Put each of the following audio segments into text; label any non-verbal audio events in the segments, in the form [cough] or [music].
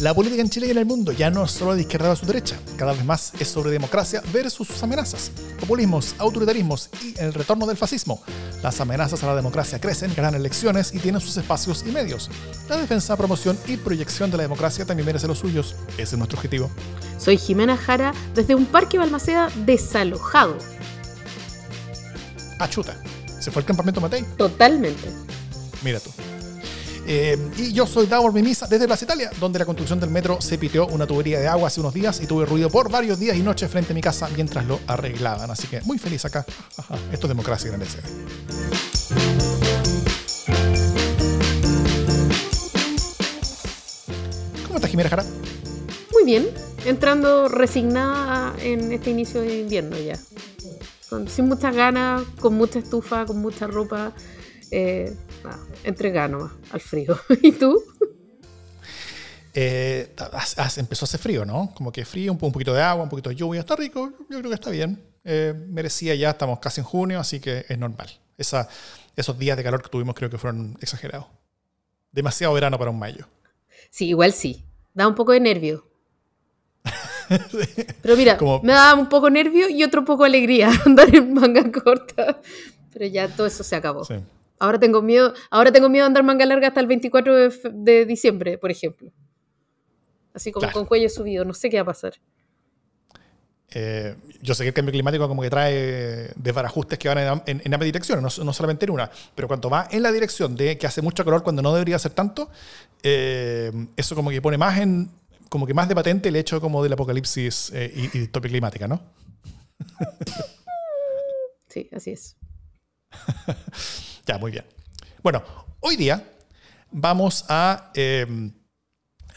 La política en Chile y en el mundo ya no es solo de izquierda a su derecha, cada vez más es sobre democracia versus sus amenazas, populismos, autoritarismos y el retorno del fascismo. Las amenazas a la democracia crecen, ganan elecciones y tienen sus espacios y medios. La defensa, promoción y proyección de la democracia también merece los suyos. Ese es nuestro objetivo. Soy Jimena Jara desde un parque Balmaceda desalojado. Achuta. ¿Se fue el campamento Matei? Totalmente. Mira tú. Eh, y yo soy Davor Mimisa desde Plaza Italia, donde la construcción del metro se piteó una tubería de agua hace unos días y tuve ruido por varios días y noches frente a mi casa mientras lo arreglaban. Así que muy feliz acá. [laughs] Esto es democracia en el SD. ¿Cómo estás, Jimena Jara? Muy bien, entrando resignada en este inicio de invierno ya. sin muchas ganas, con mucha estufa, con mucha ropa. Eh, nada, entrega nomás al frío. [laughs] ¿Y tú? Eh, empezó a hacer frío, ¿no? Como que frío, un, poquito de agua, un poquito de lluvia. Está rico, yo creo que está bien. Eh, merecía ya, estamos casi en junio, así que es normal. Esa, esos días de calor que tuvimos creo que fueron exagerados. Demasiado verano para un mayo. Sí, igual sí. Da un poco de nervio. [laughs] Pero mira, me da un poco nervio y otro poco alegría [laughs] andar en manga corta. Pero ya todo eso se acabó. Sí. Ahora tengo miedo, ahora tengo miedo de andar manga larga hasta el 24 de, diciembre, por ejemplo. Así como con cuello subido, no sé qué va a pasar. Eh, yo sé que el cambio climático como que trae desbarajustes que van en, en, ambas direcciones, no, solamente en una, pero cuando va en la dirección de que hace mucho calor cuando no debería ser tanto, eh, eso como que pone más en, como que más de patente el hecho como del apocalipsis eh, y, y distopia climática, ¿no? Sí, así es. [laughs] Ya, muy bien. Bueno, hoy día vamos a, em,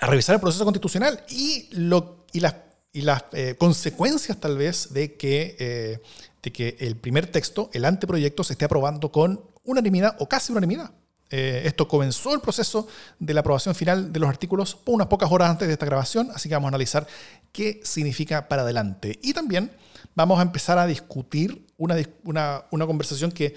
revisar el proceso constitucional y, las, eh, consecuencias tal vez de que, eh, de que el primer texto, el anteproyecto, se esté aprobando con unanimidad o casi unanimidad. Eh, esto comenzó el proceso de la aprobación final de los artículos unas pocas horas antes de esta grabación, así que vamos a analizar qué significa para adelante. Y también vamos a empezar a discutir una conversación que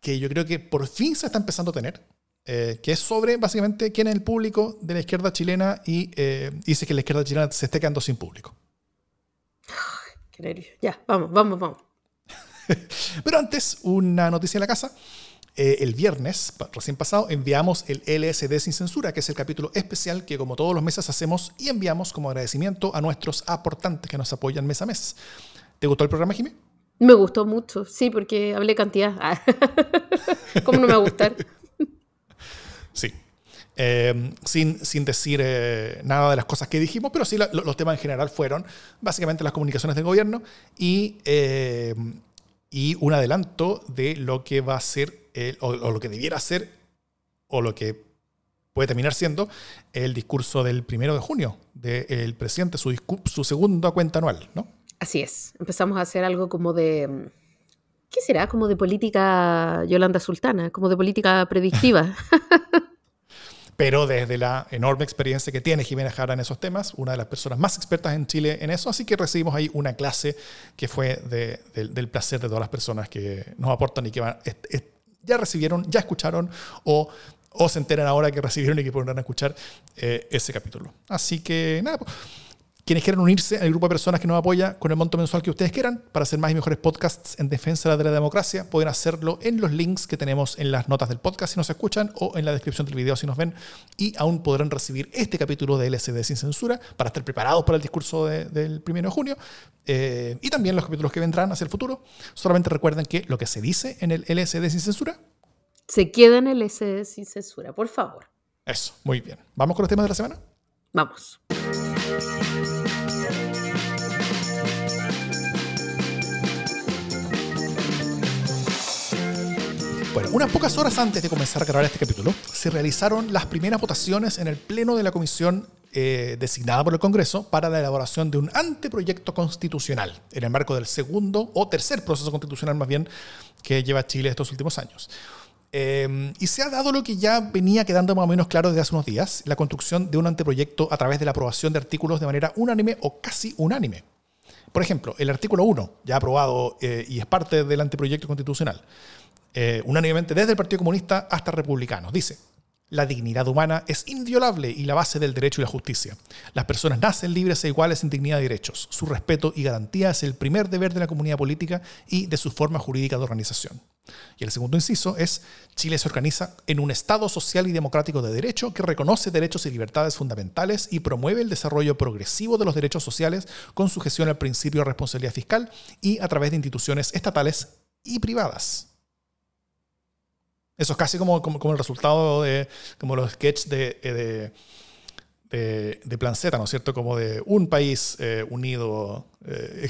que yo creo que por fin se está empezando a tener, eh, que es sobre básicamente quién es el público de la izquierda chilena y eh, dice que la izquierda chilena se esté quedando sin público. Qué nervio. Ya, vamos, vamos, vamos. [laughs] Pero antes, una noticia en la casa. Eh, el viernes, recién pasado, enviamos el LSD sin censura, que es el capítulo especial que como todos los meses hacemos y enviamos como agradecimiento a nuestros aportantes que nos apoyan mes a mes. ¿Te gustó el programa, Jimmy? Me gustó mucho, sí, porque hablé cantidad. [laughs] ¿Cómo no me va gustar? Sí. Em, sin, sin, decir eh, nada de las cosas que dijimos, pero sí los temas en general fueron básicamente las comunicaciones del gobierno y, em, y un adelanto de lo que va a ser, o, lo que debiera ser, o lo que puede terminar siendo el discurso del primero de junio del presidente, su, su segunda cuenta anual, ¿no? Así es, empezamos a hacer algo como de, mm, ¿qué será? Como de política Yolanda Sultana, como de política predictiva. [laughs] Pero desde la enorme experiencia que tiene Jimena Jara en esos temas, una de las personas más expertas en Chile en eso, así que recibimos ahí una clase que fue del placer de todas las personas que nos aportan y que ya recibieron, ya escucharon o o se enteran ahora que recibieron y que podrán escuchar eh, ese capítulo. Así que nada, pues, quienes quieran unirse al grupo de personas que nos apoya con el monto mensual que ustedes quieran para hacer más y mejores podcasts en defensa de la democracia, pueden hacerlo en los links que tenemos en las notas del podcast si nos escuchan o en la descripción del video si nos ven. Y aún podrán recibir este capítulo de LSD sin censura para estar preparados para el discurso del 1 de junio eh, y también los capítulos que vendrán hacia el futuro. Solamente recuerden que lo que se dice en el LSD sin censura se queda en el LSD sin censura, por favor. Eso, muy bien. ¿Vamos con los temas de la semana? Vamos. Bueno, unas pocas horas antes de comenzar a grabar este capítulo, se realizaron las primeras votaciones en el Pleno de la Comisión eh, designada por el Congreso para la elaboración de un anteproyecto constitucional en el marco del segundo o tercer proceso constitucional más bien que lleva Chile estos últimos años. Eh, y se ha dado lo que ya venía quedando más o menos claro desde hace unos días, la construcción de un anteproyecto a través de la aprobación de artículos de manera unánime o casi unánime. Por ejemplo, el artículo 1, ya aprobado eh, y es parte del anteproyecto constitucional, eh, unánimemente desde el Partido Comunista hasta republicanos. Dice, La dignidad humana es inviolable y la base del derecho y la justicia. Las personas nacen libres e iguales en dignidad y derechos. Su respeto y garantía es el primer deber de la comunidad política y de su forma jurídica de organización. Y el segundo inciso es, Chile se organiza en un Estado social y democrático de derecho que reconoce derechos y libertades fundamentales y promueve el desarrollo progresivo de los derechos sociales con sujeción al principio de responsabilidad fiscal y a través de instituciones estatales y privadas. Eso es casi como, como, el resultado de como los sketches de, eh, de, de, Plan Z, ¿no es cierto? Como de un país eh, unido. Eh.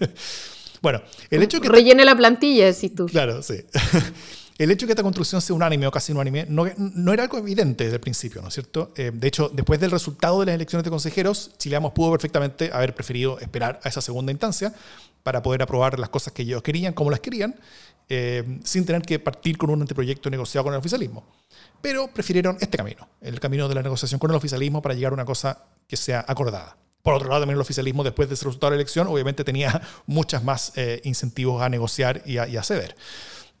[laughs] bueno, el hecho que... Rellene la plantilla, decís tú. Claro, sí. [laughs] El hecho de que esta construcción sea unánime o casi unánime no, no era algo evidente desde el principio, ¿no es cierto? de hecho, después del resultado de las elecciones de consejeros, Chileamos pudo perfectamente haber preferido esperar a esa segunda instancia para poder aprobar las cosas que ellos querían, como las querían, eh, sin tener que partir con un anteproyecto negociado con el oficialismo. Pero prefirieron este camino, el camino de la negociación con el oficialismo para llegar a una cosa que sea acordada. Por otro lado, también el oficialismo, después de ese resultado de la elección, obviamente tenía [laughs] muchas más eh, incentivos a negociar y a, ceder.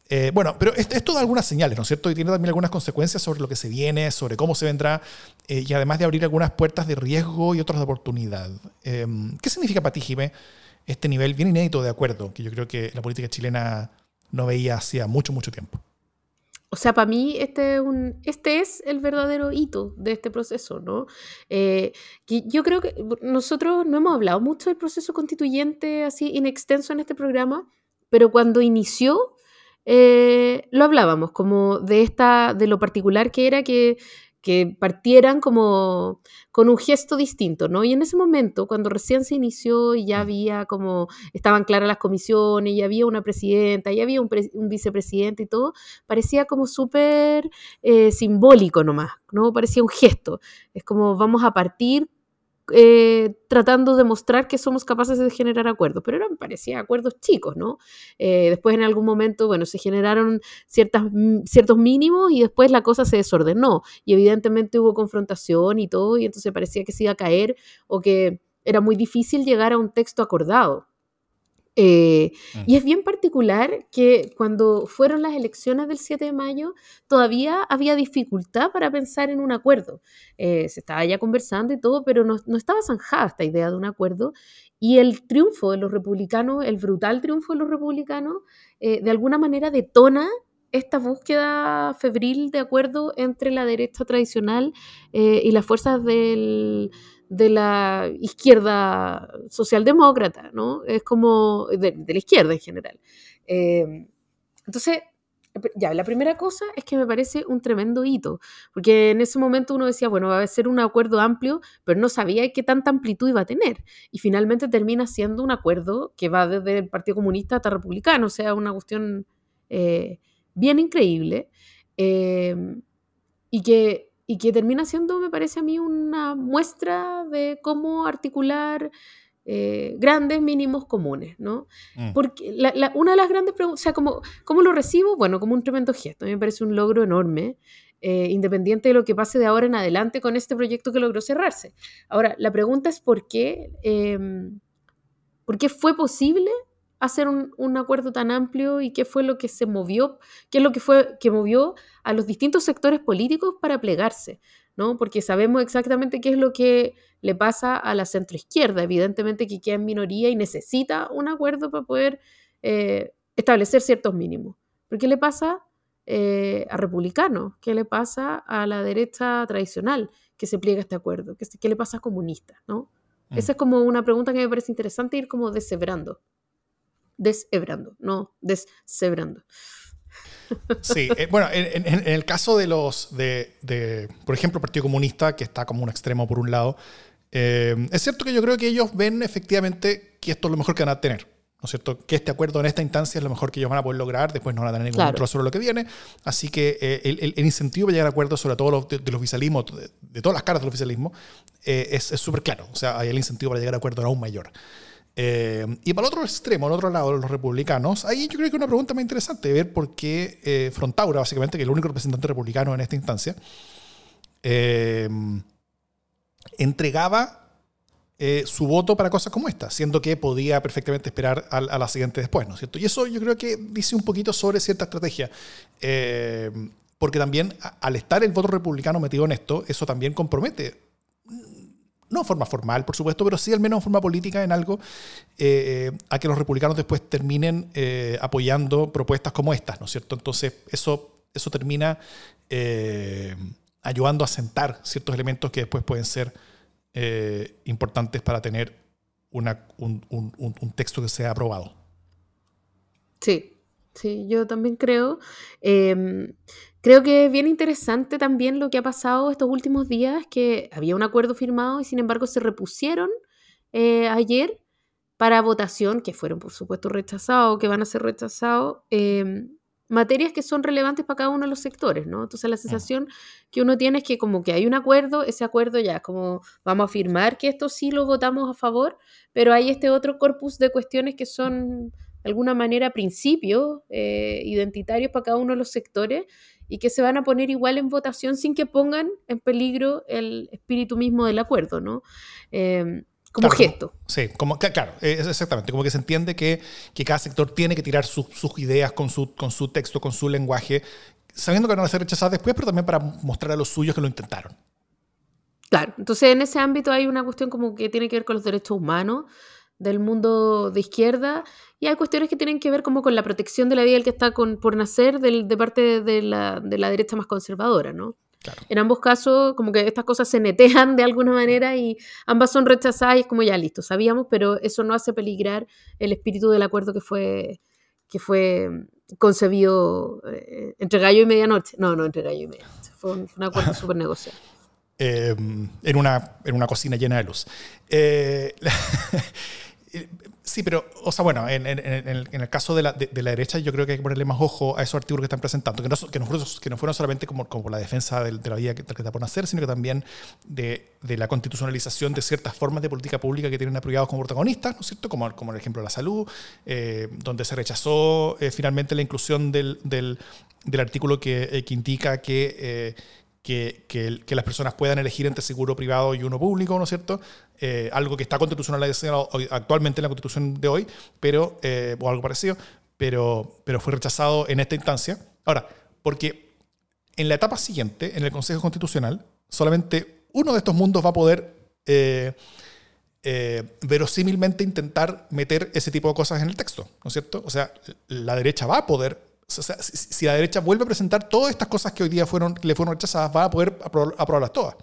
Eh, bueno, pero esto, da algunas señales, ¿no es cierto? Y tiene también algunas consecuencias sobre lo que se viene, sobre cómo se vendrá, y además de abrir algunas puertas de riesgo y otras de oportunidad. ¿Qué significa para ti, Jimé, este nivel bien inédito de acuerdo que yo creo que la política chilena no veía hacía mucho, mucho tiempo. O sea, para mí este es, un, este es el verdadero hito de este proceso, ¿no? Eh, yo creo que nosotros no hemos hablado mucho del proceso constituyente así in extenso en este programa, pero cuando inició eh, lo hablábamos como de esta, de lo particular que era que que partieran como con un gesto distinto, ¿no? Y en ese momento, cuando recién se inició y ya mm. había como, estaban claras las comisiones, y había una presidenta, y había un, vicepresidente y todo, parecía como súper eh, simbólico nomás, ¿no? Parecía un gesto. Es como vamos a partir eh, tratando de mostrar que somos capaces de generar acuerdos, pero eran, parecía acuerdos chicos, ¿no? Eh, después en algún momento, bueno, se generaron ciertas, mm, ciertos mínimos y después la cosa se desordenó y evidentemente hubo confrontación y todo y entonces parecía que se iba a caer o que era muy difícil llegar a un texto acordado. Eh, y es bien particular que cuando fueron las elecciones del 7 de mayo, todavía había dificultad para pensar en un acuerdo. Eh, se estaba ya conversando y todo, pero no, estaba zanjada esta idea de un acuerdo. Y el triunfo de los republicanos, el brutal triunfo de los republicanos, eh, de alguna manera detona esta búsqueda febril de acuerdo entre la derecha tradicional y las fuerzas del, de la izquierda socialdemócrata, ¿no? Es como de, la izquierda en general. Eh, entonces, ya, la primera cosa es que me parece un tremendo hito, porque en ese momento uno decía, bueno, va a ser un acuerdo amplio, pero no sabía qué tanta amplitud iba a tener. Y finalmente termina siendo un acuerdo que va desde el Partido Comunista hasta Republicano, o sea, una cuestión eh, bien increíble. Eh, y que y que termina siendo, me parece a mí, una muestra de cómo articular eh, grandes mínimos comunes, ¿no? Mm. Porque una de las grandes preguntas, o sea, ¿cómo, ¿cómo, lo recibo? Bueno, como un tremendo gesto, a mí me parece un logro enorme, eh, independiente de lo que pase de ahora en adelante con este proyecto que logró cerrarse. Ahora, la pregunta es por qué, em, ¿por qué fue posible hacer un, acuerdo tan amplio y qué fue lo que se movió, qué es lo que fue que movió a los distintos sectores políticos para plegarse, ¿no? Porque sabemos exactamente qué es lo que le pasa a la centroizquierda, evidentemente que queda en minoría y necesita un acuerdo para poder eh, establecer ciertos mínimos. ¿Pero qué le pasa eh, a republicanos? ¿Qué le pasa a la derecha tradicional que se pliega a este acuerdo? ¿Qué, qué le pasa a comunistas, no? Mm. Esa es como una pregunta que me parece interesante ir como deshebrando deshebrando, no deshebrando. Sí, eh, bueno, en, el caso de los, de, por ejemplo, el Partido Comunista, que está como un extremo por un lado, eh, es cierto que yo creo que ellos ven efectivamente que esto es lo mejor que van a tener. ¿No es cierto? Que este acuerdo en esta instancia es lo mejor que ellos van a poder lograr, después no van a tener ningún control sobre lo que viene. Así que eh, el, incentivo para llegar a acuerdos sobre todo de, los oficialismo, de, todas las caras del oficialismo, es súper claro. O sea, hay el incentivo para llegar a acuerdos aún mayor. Eh, y para el otro extremo, al otro lado, los republicanos, ahí yo creo que una pregunta muy interesante, ver por qué eh, Frontaura, básicamente, que es el único representante republicano en esta instancia, eh, entregaba su voto para cosas como esta, siendo que podía perfectamente esperar a, la siguiente después, ¿no es cierto? Y eso yo creo que dice un poquito sobre cierta estrategia. porque también al estar el voto republicano metido en esto, eso también compromete no de forma formal, por supuesto, pero sí al menos en forma política en algo eh, a que los republicanos después terminen eh, apoyando propuestas como estas, ¿no es cierto? Entonces, eso, eso termina eh, ayudando a sentar ciertos elementos que después pueden ser importantes para tener una, un, un, texto que sea aprobado. Sí, sí, yo también creo. Em, Creo que es bien interesante también lo que ha pasado estos últimos días, que había un acuerdo firmado y sin embargo se repusieron eh, ayer para votación, que fueron por supuesto rechazados, que van a ser rechazados, em, materias que son relevantes para cada uno de los sectores, ¿no? Entonces la sensación que uno tiene es que como que hay un acuerdo, ese acuerdo ya es como vamos a afirmar que esto sí lo votamos a favor, pero hay este otro corpus de cuestiones que son de alguna manera principios eh, identitarios para cada uno de los sectores y que se van a poner igual en votación sin que pongan en peligro el espíritu mismo del acuerdo, ¿no? Em, como gesto. sí, como, claro, exactamente, como que se entiende que, que cada sector tiene que tirar sus ideas con su, con su texto, con su lenguaje, sabiendo que van a ser rechazadas después, pero también para mostrar a los suyos que lo intentaron. Claro, entonces en ese ámbito hay una cuestión como que tiene que ver con los derechos humanos del mundo de izquierda y hay cuestiones que tienen que ver como con la protección de la vida del que está con, por nacer de parte de la, de la, derecha más conservadora, ¿no? En ambos casos, como que estas cosas se netean de alguna manera y ambas son rechazadas y es como ya listo, sabíamos, pero eso no hace peligrar el espíritu del acuerdo que fue, que fue concebido eh, entre gallo y medianoche. No, no, entre gallo y medianoche. Fue un, acuerdo [laughs] súper negociado. Em, en, una, en una cocina llena de luz. Eh, [laughs] Sí, pero, o sea, bueno, en, el, caso de la, derecha, yo creo que hay que ponerle más ojo a esos artículos que están presentando, que no, que no, que no fueron solamente como, como la defensa de, la vida que, que está por nacer, sino que también de, la constitucionalización de ciertas formas de política pública que tienen apropiados como protagonistas, ¿no es cierto? Como, como el ejemplo de la salud, eh, donde se rechazó eh, finalmente la inclusión del, artículo que, eh, que indica que que, las personas puedan elegir entre seguro privado y uno público, ¿no es cierto? Eh, algo que está constitucionalizado actualmente en la constitución de hoy, pero, eh, o algo parecido, pero, pero fue rechazado en esta instancia. Ahora, porque en la etapa siguiente, en el Consejo Constitucional, solamente uno de estos mundos va a poder eh, verosímilmente intentar meter ese tipo de cosas en el texto, ¿no es cierto? O sea, la derecha va a poder si la derecha vuelve a presentar todas estas cosas que hoy día fueron, le fueron rechazadas, va a poder aprobarlas todas.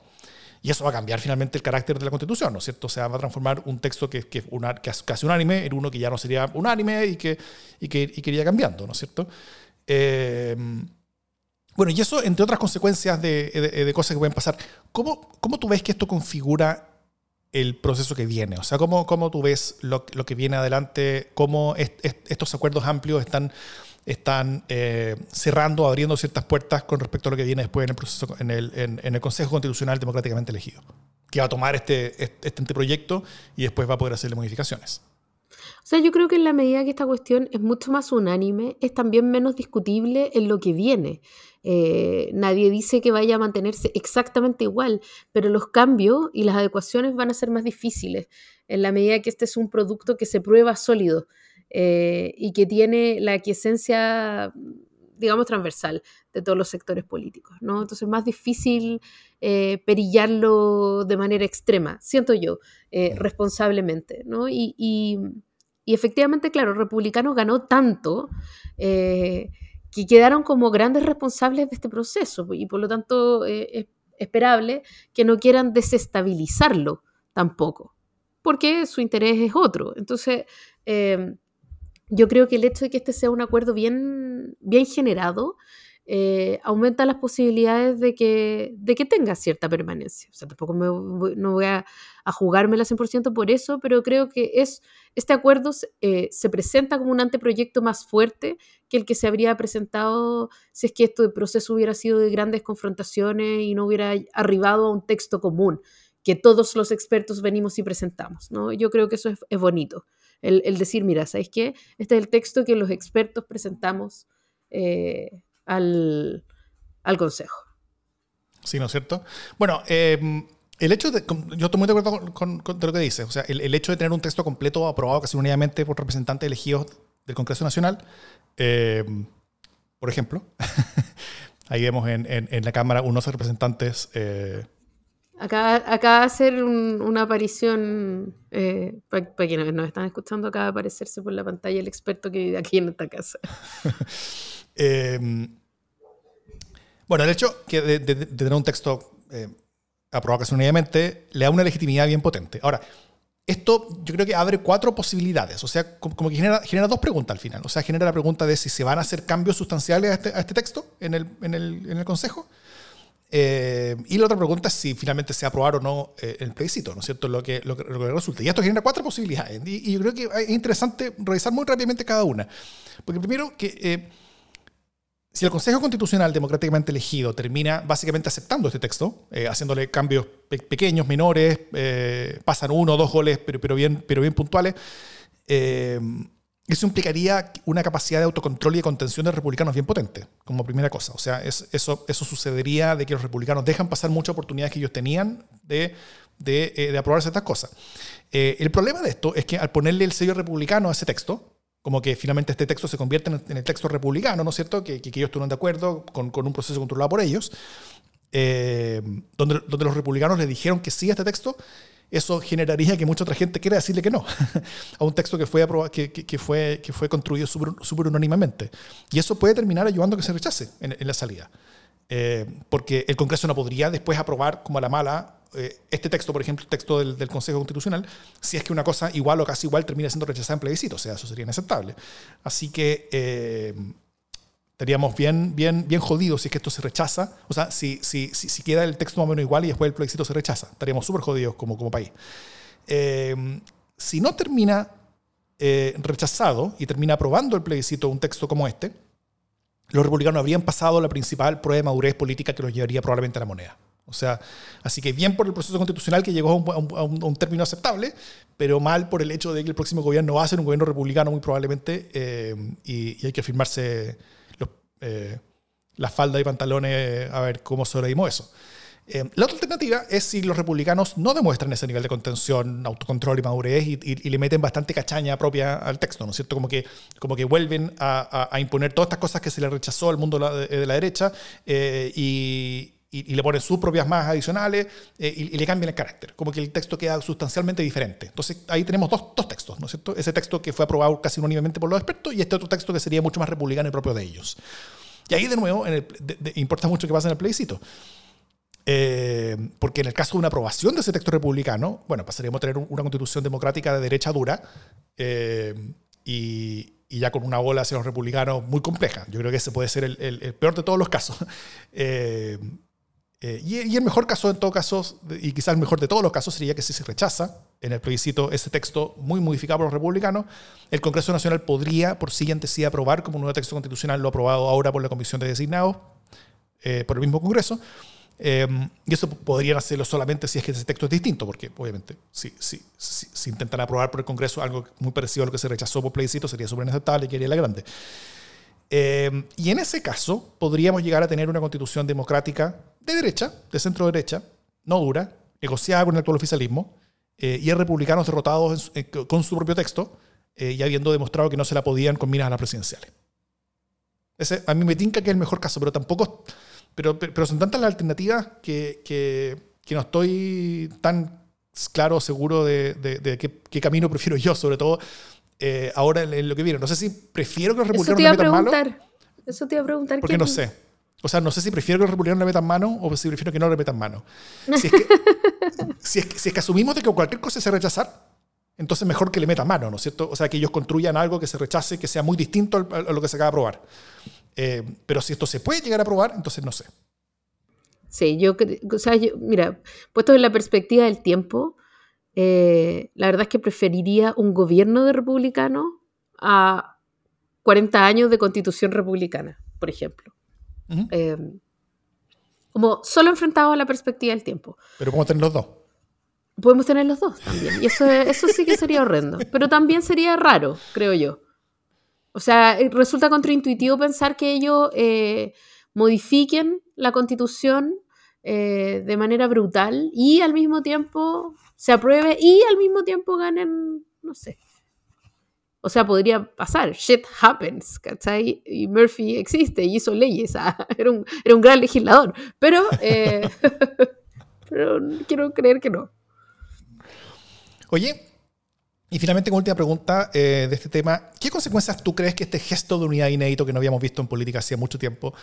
Y eso va a cambiar finalmente el carácter de la Constitución, ¿no es cierto? O sea, va a transformar un texto que, que, una, que casi unánime en uno que ya no sería unánime y que, y que, y iría cambiando, ¿no es cierto? Eh, bueno, y eso, entre otras consecuencias de, de, cosas que pueden pasar, ¿cómo, ¿cómo tú ves que esto configura el proceso que viene? O sea, ¿cómo, cómo tú ves lo, lo que viene adelante? ¿Cómo estos acuerdos amplios están están eh, cerrando, abriendo ciertas puertas con respecto a lo que viene después en el proceso, en el, en, el Consejo Constitucional democráticamente elegido, que va a tomar este, este, este proyecto y después va a poder hacerle modificaciones. O sea, yo creo que en la medida que esta cuestión es mucho más unánime, es también menos discutible en lo que viene. Eh, nadie dice que vaya a mantenerse exactamente igual, pero los cambios y las adecuaciones van a ser más difíciles en la medida que este es un producto que se prueba sólido. Eh, y que tiene la aquiescencia, digamos, transversal de todos los sectores políticos, ¿no? Entonces es más difícil eh, perillarlo de manera extrema, siento yo, eh, responsablemente, ¿no? Y, y, efectivamente, claro, Republicanos ganó tanto que quedaron como grandes responsables de este proceso y por lo tanto es esperable que no quieran desestabilizarlo tampoco, porque su interés es otro. Entonces, yo creo que el hecho de que este sea un acuerdo bien, bien generado eh, aumenta las posibilidades de que, de que tenga cierta permanencia. O sea, tampoco me no voy a, a jugármela 100% por eso, pero creo que es, este acuerdo eh, se presenta como un anteproyecto más fuerte que el que se habría presentado si es que este proceso hubiera sido de grandes confrontaciones y no hubiera arribado a un texto común que todos los expertos venimos y presentamos. ¿no? Yo creo que eso es, bonito. El, decir, mira, ¿sabéis qué? Este es el texto que los expertos presentamos eh, al, Consejo. Sí, ¿no es cierto? Bueno, em, el hecho de, yo estoy muy de acuerdo con, lo que dices, o sea, el, hecho de tener un texto completo aprobado casi unidamente por representantes elegidos del Congreso Nacional, em, por ejemplo, [laughs] Ahí vemos en, en, la cámara unos representantes. Eh, acá, acá hacer una aparición, eh, para quienes nos están escuchando, acaba de aparecerse por la pantalla el experto que vive aquí en esta casa. [laughs] Em, bueno, el hecho que de, tener un texto eh, aprobado casi unidamente le da una legitimidad bien potente. Ahora, esto yo creo que abre cuatro posibilidades, o sea, como, que genera, genera, dos preguntas al final. O sea, genera la pregunta de si se van a hacer cambios sustanciales a este, a este texto en el, en el, en el Consejo. Eh, y la otra pregunta es si finalmente se va a aprobar o no eh, el plebiscito, ¿no es cierto? Lo que, lo, que, resulta. Y esto genera cuatro posibilidades. Y, yo creo que es interesante revisar muy rápidamente cada una. Porque primero que... Eh, si el Consejo Constitucional democráticamente elegido termina básicamente aceptando este texto, eh, haciéndole cambios pequeños, menores, pasan uno o dos goles, pero, pero, bien, pero bien puntuales, eso implicaría una capacidad de autocontrol y de contención de republicanos bien potente, como primera cosa. O sea, eso, eso sucedería de que los republicanos dejan pasar muchas oportunidades que ellos tenían de, de, de aprobar ciertas cosas. el problema de esto es que al ponerle el sello republicano a ese texto, como que finalmente este texto se convierte en el texto republicano, ¿no es cierto? Que, que, ellos estuvieron de acuerdo con, con, un proceso controlado por ellos, eh, donde, donde, los republicanos le dijeron que sí a este texto, eso generaría que mucha otra gente quiera decirle que no [laughs] a un texto que fue, que, que, fue, que fue construido súper unánimamente. Y eso puede terminar ayudando a que se rechace en, en la salida. Eh, porque el Congreso no podría después aprobar como a la mala eh, este texto, por ejemplo, el texto del, Consejo Constitucional, si es que una cosa igual o casi igual termina siendo rechazada en plebiscito, o sea, eso sería inaceptable. Así que eh, estaríamos bien, bien, bien jodidos si es que esto se rechaza, o sea, si, si, si, queda el texto más o menos igual y después el plebiscito se rechaza, estaríamos súper jodidos como, como país. si no termina rechazado y termina aprobando el plebiscito un texto como este, los republicanos habrían pasado la principal prueba de madurez política que los llevaría probablemente a la moneda. O sea, así que bien por el proceso constitucional que llegó a un, término aceptable, pero mal por el hecho de que el próximo gobierno va a ser un gobierno republicano muy probablemente eh, y, hay que firmarse eh, las faldas y pantalones a ver cómo sobrevivimos eso. Eh, la otra alternativa es si los republicanos no demuestran ese nivel de contención, autocontrol y madurez y, le meten bastante cachaña propia al texto, ¿no es cierto? Como que, como que vuelven a, imponer todas estas cosas que se le rechazó al mundo de la, derecha eh, y, le ponen sus propias más adicionales eh, y, le cambian el carácter. Como que el texto queda sustancialmente diferente. Entonces ahí tenemos dos, dos, textos, ¿no es cierto? Ese texto que fue aprobado casi unánimemente por los expertos y este otro texto que sería mucho más republicano y propio de ellos. Y ahí de nuevo importa mucho qué pasa en el plebiscito. Eh, porque en el caso de una aprobación de ese texto republicano, bueno, pasaríamos a tener una constitución democrática de derecha dura eh, y, ya con una bola hacia los republicanos muy compleja. Yo creo que ese puede ser el, peor de todos los casos. [laughs] Eh, y, y, el mejor caso, en todo caso, y quizás el mejor de todos los casos, sería que si se rechaza en el plebiscito ese texto muy modificado por los republicanos, el Congreso Nacional podría, por siguiente, sí aprobar como nuevo texto constitucional lo aprobado ahora por la Comisión de Designados, por el mismo Congreso, Em, y eso podrían hacerlo solamente si es que ese texto es distinto, porque obviamente si, si, si, intentan aprobar por el Congreso algo muy parecido a lo que se rechazó por plebiscito, sería súper inaceptable y quería la grande. Em, y en ese caso podríamos llegar a tener una constitución democrática de derecha, de centro derecha, no dura, negociada con el actual oficialismo, eh, y republicanos derrotados con su propio texto, eh, y habiendo demostrado que no se la podían combinar a las presidenciales. Ese, a mí me tinca que es el mejor caso, pero tampoco pero, pero son tantas las alternativas que, que, que no estoy tan claro, seguro de, de, qué, camino prefiero yo, sobre todo eh, ahora en, lo que viene. No sé si prefiero que los republicanos le metan mano. Eso te iba a preguntar. Porque no sé. O sea, no sé si prefiero que los republicanos le metan mano o si prefiero que no le metan mano. Si es que, [laughs] si es que, si es que asumimos de que cualquier cosa se rechazar, entonces mejor que le metan mano, ¿no es cierto? O sea, que ellos construyan algo que se rechace, que sea muy distinto a lo que se acaba de aprobar. Eh, pero si esto se puede llegar a probar, entonces no sé. Sí, yo, o sea, mira, puesto en la perspectiva del tiempo, eh, la verdad es que preferiría un gobierno de republicano a 40 años de constitución republicana, por ejemplo. Eh, como solo enfrentado a la perspectiva del tiempo. Pero podemos tener los dos. Podemos tener los dos también. Y eso, eso sí que sería horrendo. Pero también sería raro, creo yo. O sea, eh, resulta contraintuitivo pensar que ellos eh, modifiquen la constitución eh, de manera brutal y al mismo tiempo se apruebe y al mismo tiempo ganen, no sé. O sea, podría pasar. Shit happens, ¿cachai? Y Murphy existe y hizo leyes. [laughs] Ah, era, un, era, un, gran legislador. Pero, eh, [laughs] pero quiero creer que no. Oye, y finalmente, con última pregunta eh, de este tema, ¿qué consecuencias tú crees que este gesto de unidad inédito que no habíamos visto en política hacía mucho tiempo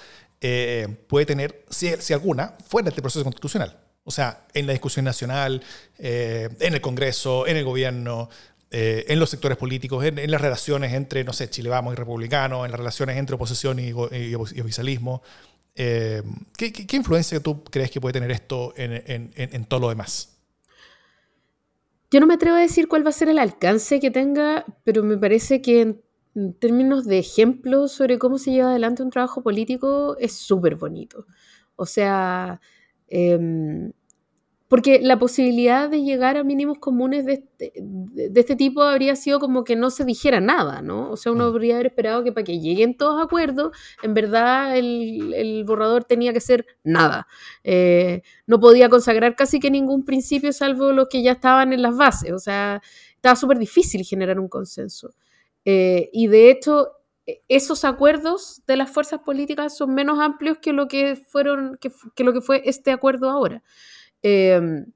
eh, puede tener, si, alguna, fuera de este proceso constitucional? O sea, en la discusión nacional, eh, en el Congreso, en el gobierno, en los sectores políticos, en, las relaciones entre, no sé, Chile Vamos y republicanos, en las relaciones entre oposición y, oficialismo. ¿qué, influencia tú crees que puede tener esto en, en todo lo demás? Yo no me atrevo a decir cuál va a ser el alcance que tenga, pero me parece que en términos de ejemplo sobre cómo se lleva adelante un trabajo político es súper bonito. O sea, em, porque la posibilidad de llegar a mínimos comunes de este, de este, tipo habría sido como que no se dijera nada, ¿no? O sea, uno mm. habría haber esperado que para que lleguen todos a acuerdo, en verdad el, borrador tenía que ser nada. Eh, no podía consagrar casi que ningún principio salvo los que ya estaban en las bases. O sea, estaba súper difícil generar un consenso. Eh, y de hecho, e, esos acuerdos de las fuerzas políticas son menos amplios que lo que fueron, que lo que fue este acuerdo ahora. Em,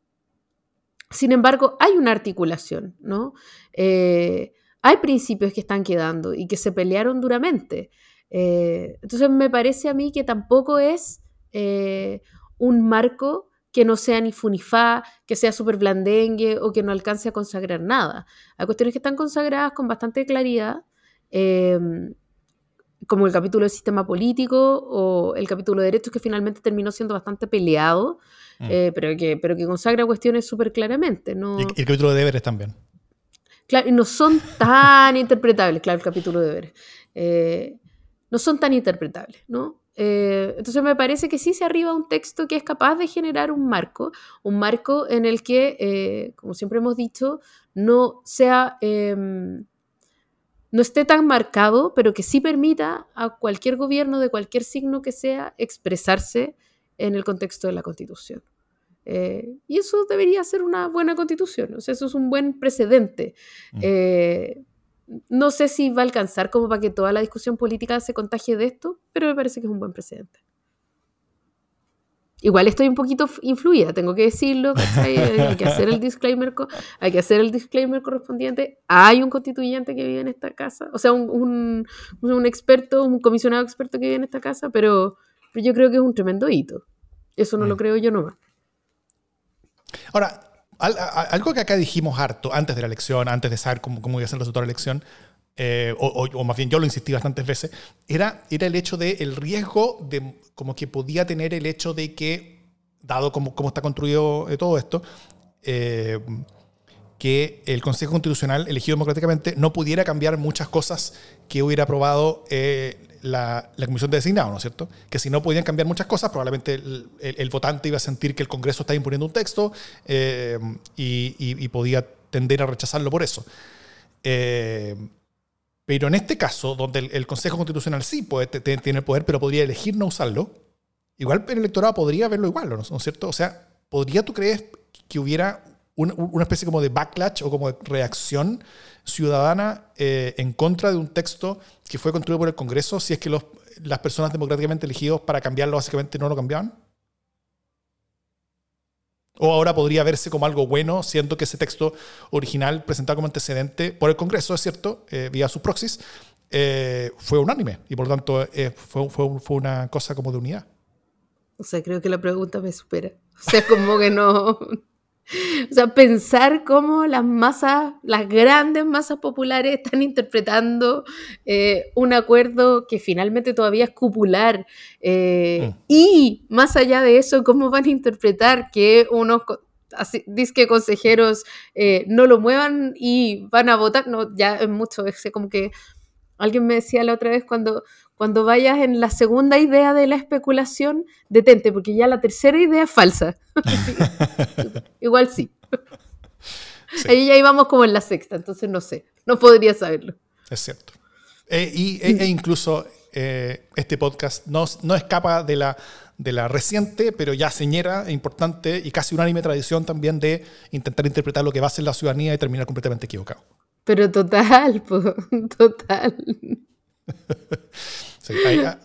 sin embargo, hay una articulación, ¿no? Eh, hay principios que están quedando y que se pelearon duramente. Eh, entonces me parece a mí que tampoco es eh, un marco que no sea ni funifá, que sea súper blandengue o que no alcance a consagrar nada. Hay cuestiones que están consagradas con bastante claridad, em, como el capítulo del sistema político o el capítulo de derechos que finalmente terminó siendo bastante peleado, mm. eh, pero, que, pero que consagra cuestiones súper claramente. ¿no? Y, el capítulo de deberes también. Claro, y no son tan [laughs] interpretables, claro, el capítulo de deberes. Eh, no son tan interpretables, ¿no? Eh, entonces me parece que sí se arriba un texto que es capaz de generar un marco, un marco en el que, como siempre hemos dicho, no sea em, no esté tan marcado, pero que sí permita a cualquier gobierno de cualquier signo que sea expresarse en el contexto de la Constitución. Eh, y eso debería ser una buena constitución, o sea, eso es un buen precedente. Mm. Eh, no sé si va a alcanzar como para que toda la discusión política se contagie de esto, pero me parece que es un buen precedente. Igual estoy un poquito influida, tengo que decirlo, [laughs] hay que hacer el disclaimer, hay que hacer el disclaimer correspondiente. Hay un constituyente que vive en esta casa, o sea, un, experto, un comisionado experto que vive en esta casa, pero, yo creo que es un tremendo hito. Eso no lo mm. creo yo nomás. Ahora, algo que acá dijimos harto antes de la elección, antes de saber cómo, cómo iba a ser el resultado de la elección, eh, o, más bien yo lo insistí bastantes veces, era, era el hecho del el riesgo de como que podía tener el hecho de que, dado cómo, cómo está construido eh, todo esto, eh, que el Consejo Constitucional elegido democráticamente no pudiera cambiar muchas cosas que hubiera aprobado la, Comisión de Designado, ¿no es cierto? Que si no podían cambiar muchas cosas, probablemente el, votante iba a sentir que el Congreso estaba imponiendo un texto y, y, podía tender a rechazarlo por eso. Pero en este caso, donde el, Consejo Constitucional sí tiene el poder, pero podría elegir no usarlo, igual el electorado podría verlo igual, ¿no, es cierto? O sea, ¿podría tú crees que hubiera una, especie como de backlash o como de reacción ciudadana eh, en contra de un texto que fue construido por el Congreso si es que las personas democráticamente elegidos para cambiarlo básicamente no lo cambiaban? O ahora podría verse como algo bueno, siendo que ese texto original presentado como antecedente por el Congreso, es cierto, eh, vía sus proxies, eh, fue unánime y por lo tanto eh, fue, fue, fue, una cosa como de unidad. O sea, creo que la pregunta me supera. O sea, como que no, o sea, pensar cómo las masas, las grandes masas populares están interpretando eh, un acuerdo que finalmente todavía es cupular. Eh, mm. Y más allá de eso, cómo van a interpretar que unos disque consejeros eh, no lo muevan y van a votar. No, ya es mucho, es como que alguien me decía la otra vez cuando, cuando vayas en la segunda idea de la especulación, detente, porque ya la tercera idea es falsa. [laughs] Igual sí. Ahí ya íbamos como en la sexta, entonces no sé, no podría saberlo. Es cierto. Eh, y, e, e incluso eh, este podcast no, no escapa de la, de la reciente, pero ya señera, e importante y casi unánime tradición también de intentar interpretar lo que va a ser la ciudadanía y terminar completamente equivocado. Pero total, [laughs] total. [laughs]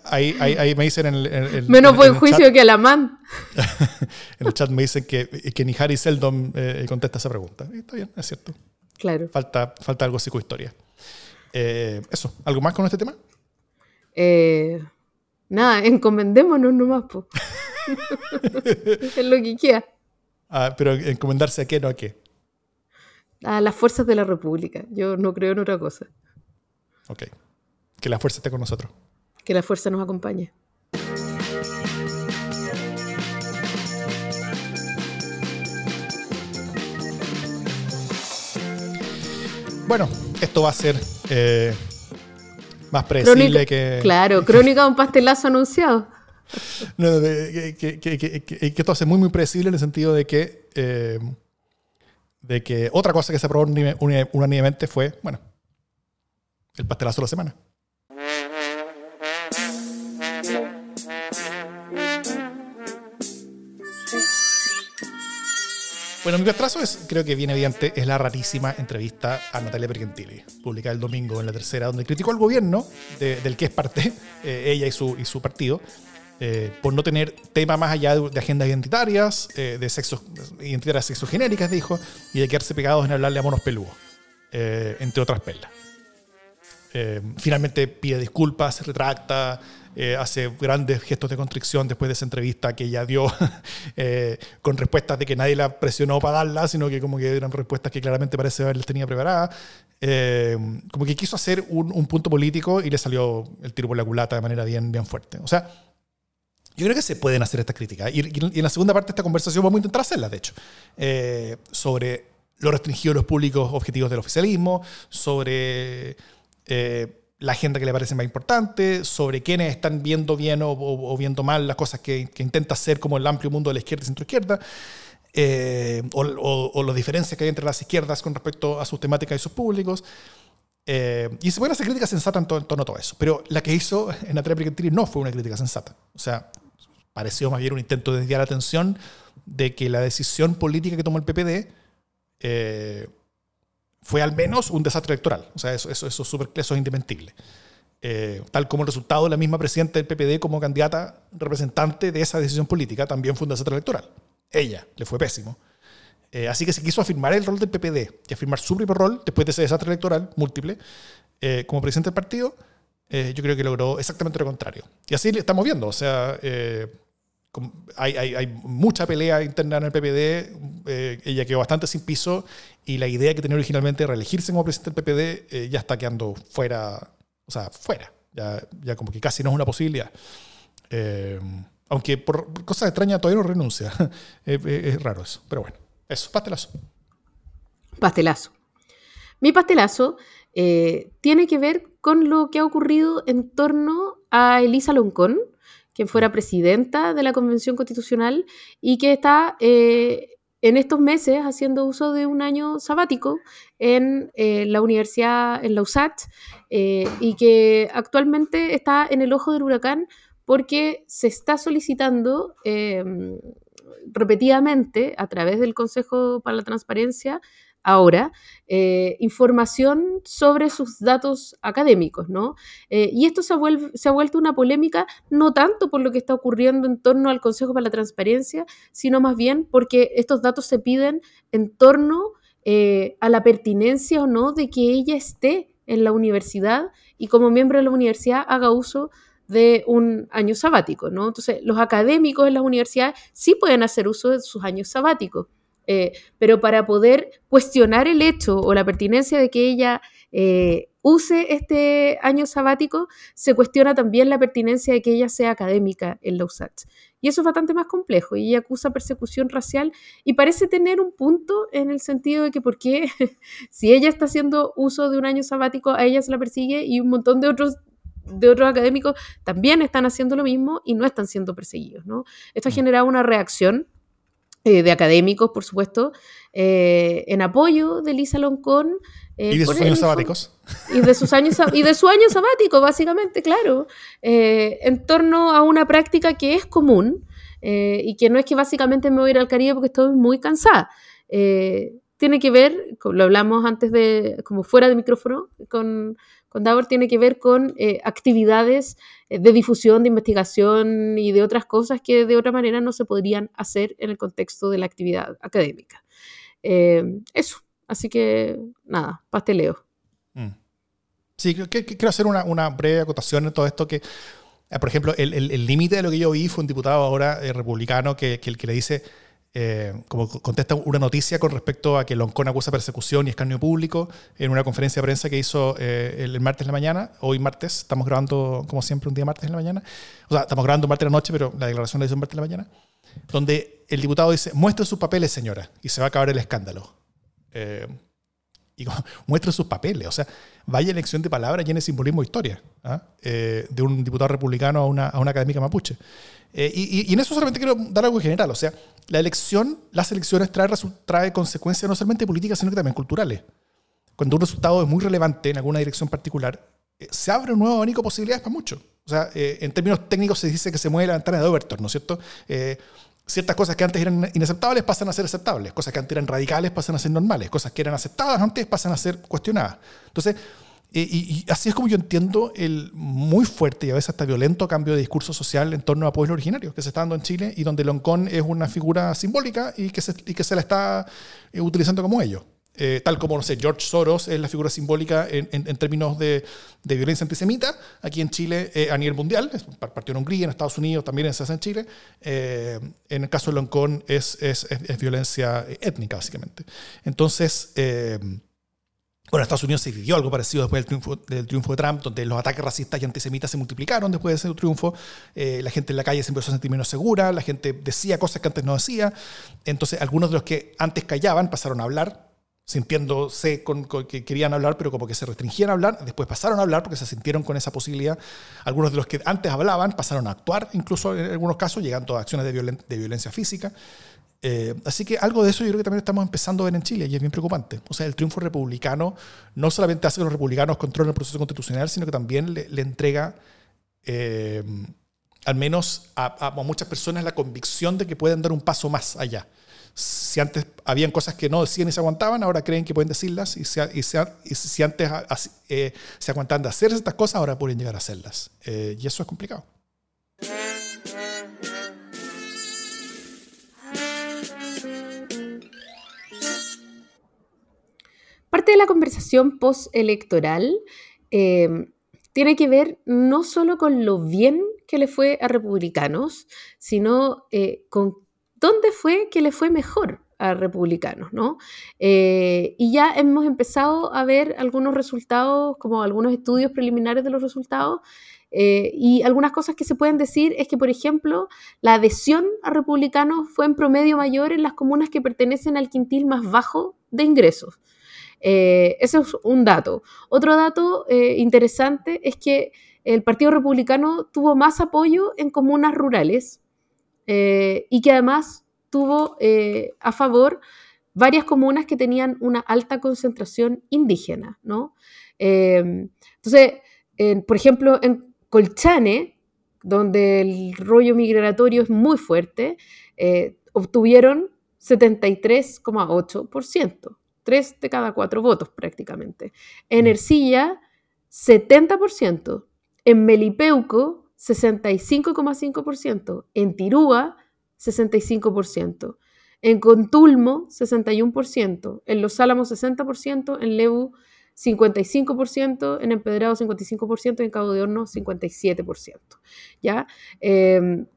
ahí, me dicen en el, Menos buen juicio que la man. [laughs] en el chat me dicen que, que ni Harry Seldon eh, contesta esa pregunta. está bien, es cierto. Claro. Falta, falta algo psicohistoria. Eh, eso, ¿algo más con este tema? Eh, nada, encomendémonos nomás, po. [laughs] es lo que quiera. Ah, pero encomendarse a qué, no a qué. A las fuerzas de la República. Yo no creo en otra cosa. Ok. Que la fuerza esté con nosotros. Que la fuerza nos acompañe. Bueno, esto va a ser eh, más predecible que. Claro, crónica de un pastelazo anunciado. [laughs] No, que, que, esto va a ser muy, muy predecible en el sentido de que. Eh, de que otra cosa que se aprobó unánimemente fue, bueno, el pastelazo de la semana. Bueno, mi retraso es, creo que viene evidente, es la rarísima entrevista a Natalia Pergentili, publicada el domingo en la tercera, donde criticó al gobierno del que es parte, [laughs] eh, ella y su, y su partido, eh, por no tener tema más allá de, agendas identitarias, eh, de sexo, identitarias sexogenéricas, dijo, y de quedarse pegados en hablarle a monos peludos, entre otras perlas. Finalmente pide disculpas, se retracta, eh, hace grandes gestos de constricción después de esa entrevista que ella dio [laughs] eh, con respuestas de que nadie la presionó para darla, sino que como que eran respuestas que claramente parece haberles tenía preparadas. Eh, como que quiso hacer un, punto político y le salió el tiro por la culata de manera bien, bien fuerte. O sea, yo creo que se pueden hacer estas críticas. Y, en la segunda parte de esta conversación vamos a intentar hacerlas, de hecho, sobre lo restringido de los públicos objetivos del oficialismo, sobre la agenda que le parece más importante, sobre quiénes están viendo bien o, viendo mal las cosas que, intenta hacer como el amplio mundo de la izquierda y centro-izquierda, eh, o, las diferencias que hay entre las izquierdas con respecto a sus temáticas y sus públicos. Eh, y se pueden hacer críticas sensatas en, torno a todo eso. Pero la que hizo en Natalia Brigantini no fue una crítica sensata. O sea, pareció más bien un intento de desviar la atención de que la decisión política que tomó el PPD eh, fue al menos un desastre electoral. O sea, eso, eso, eso, super, eso es indementible. Eh, tal como el resultado de la misma presidenta del PPD como candidata representante de esa decisión política también fue un desastre electoral. Ella le fue pésimo. Eh, así que se quiso afirmar el rol del PPD y afirmar su propio rol después de ese desastre electoral múltiple eh, como presidente del partido. yo creo que logró exactamente lo contrario. Y así estamos viendo. O sea, hay, hay, mucha pelea interna en el PPD, eh, ella quedó bastante sin piso y la idea que tenía originalmente de reelegirse como presidente del PPD eh, ya está quedando fuera, o sea, fuera, ya, ya como que casi no es una posibilidad. Eh, aunque por cosas extrañas todavía no renuncia. [laughs] es, raro eso, pero bueno, eso, pastelazo. Pastelazo. Mi pastelazo tiene que ver con lo que ha ocurrido en torno a Elisa Loncón quien fuera presidenta de la Convención Constitucional y que está eh, en estos meses haciendo uso de un año sabático en eh, la universidad, en la USAT, eh, y que actualmente está en el ojo del huracán porque se está solicitando repetidamente a través del Consejo para la Transparencia ahora eh, información sobre sus datos académicos, ¿no? Eh, y esto se ha, vuelto una polémica no tanto por lo que está ocurriendo en torno al Consejo para la Transparencia, sino más bien porque estos datos se piden en torno eh, a la pertinencia o no de que ella esté en la universidad y como miembro de la universidad haga uso de un año sabático, ¿no? Entonces, los académicos en las universidades sí pueden hacer uso de sus años sabáticos. Eh, pero para poder cuestionar el hecho o la pertinencia de que ella eh, use este año sabático, se cuestiona también la pertinencia de que ella sea académica en la USACH. Y eso es bastante más complejo. Y ella acusa persecución racial y parece tener un punto en el sentido de que por qué [laughs] si ella está haciendo uso de un año sabático, a ella se la persigue y un montón de otros de otros académicos también están haciendo lo mismo y no están siendo perseguidos. ¿no? Esto ha mm. generado una reacción eh, de académicos, por supuesto, eh, en apoyo de Lisa Loncón. Eh, y de sus años sabáticos. Y de, sus años, y de su año sabático, básicamente, claro, en torno a una práctica que es común y que no es que básicamente me voy a ir al Caribe porque estoy muy cansada. tiene que ver, lo hablamos antes de, como fuera de micrófono, con, con Davor, tiene que ver con eh, actividades de difusión, de investigación y de otras cosas que de otra manera no se podrían hacer en el contexto de la actividad académica. eso, así que nada, pasteleo. Mm. Sí, quiero hacer una, una breve acotación en todo esto que por ejemplo, el límite de lo que yo vi fue un diputado ahora republicano que, que, que, le dice, eh, como contesta una noticia con respecto a que Loncón acusa persecución y escarnio público en una conferencia de prensa que hizo eh, el, martes en la mañana, hoy martes, estamos grabando como siempre un día martes en la mañana, o sea, estamos grabando martes en la noche, pero la declaración la hizo martes en la mañana, donde el diputado dice, muestre sus papeles, señora, y se va a acabar el escándalo. Eh, y [laughs] muestre sus papeles, o sea, vaya elección de palabras llena de simbolismo e historia, ¿ah? de un diputado republicano a una, a una académica mapuche. Eh, y, en eso solamente quiero dar algo general. O sea, la elección, las elecciones trae, trae consecuencias no solamente políticas, sino que también culturales. Cuando un resultado es muy relevante en alguna dirección particular, eh, se abre un nuevo abanico de posibilidades para muchos. O sea, eh, en términos técnicos se dice que se mueve la ventana de Overton, ¿no es cierto? ciertas cosas que antes eran inaceptables pasan a ser aceptables, cosas que antes eran radicales pasan a ser normales, cosas que eran aceptadas antes pasan a ser cuestionadas. Entonces, y, así es como yo entiendo el muy fuerte y a veces hasta violento cambio de discurso social en torno a pueblos originarios que se está dando en Chile y donde Loncón es una figura simbólica y que se, y que se la está eh, utilizando como ello. Eh, tal como, no sé, George Soros es la figura simbólica en, en, términos de, de, violencia antisemita, aquí en Chile eh, a nivel mundial, es partido en Hungría, en Estados Unidos también hace en Chile. en el caso de Loncón es, es, es, violencia étnica, básicamente. Entonces, bueno, en Estados Unidos se vivió algo parecido después del triunfo, del triunfo de Trump, donde los ataques racistas y antisemitas se multiplicaron después de ese triunfo. Eh, la gente en la calle se empezó a sentir menos segura, la gente decía cosas que antes no decía. Entonces, algunos de los que antes callaban pasaron a hablar, sintiéndose con, que querían hablar, pero como que se restringían a hablar. Después pasaron a hablar porque se sintieron con esa posibilidad. Algunos de los que antes hablaban pasaron a actuar, incluso en algunos casos, llegando a acciones de, de violencia física. Eh, así que algo de eso yo creo que también estamos empezando a ver en Chile y es bien preocupante. O sea, el triunfo republicano no solamente hace que los republicanos controlen el proceso constitucional, sino que también le, entrega eh, al menos a, muchas personas la convicción de que pueden dar un paso más allá. Si antes habían cosas que no decían y se aguantaban, ahora creen que pueden decirlas y, si antes eh, se aguantaban de hacer estas cosas, ahora pueden llegar a hacerlas. y eso es complicado. Parte de la conversación postelectoral eh, tiene que ver no solo con lo bien que le fue a republicanos, sino eh, con dónde fue que le fue mejor a republicanos, ¿no? Eh, y ya hemos empezado a ver algunos resultados, como algunos estudios preliminares de los resultados, y algunas cosas que se pueden decir es que, por ejemplo, la adhesión a republicanos fue en promedio mayor en las comunas que pertenecen al quintil más bajo de ingresos. Eh, ese es un dato. Otro dato eh, interesante es que el Partido Republicano tuvo más apoyo en comunas rurales eh, y que además tuvo a favor varias comunas que tenían una alta concentración indígena. ¿no? entonces, por ejemplo, en Colchane, donde el rollo migratorio es muy fuerte, obtuvieron 73,8%. 3 de cada 4 votos prácticamente. En mm. Ercilla, 70%. En Melipeuco, 65,5%. En Tirúa, 65%. En Contulmo, 61%. En Los Álamos, 60%. En Lebu, 55%. En Empedrado, 55%. Y en Cabo de Horno, 57%. ¿Ya? Em,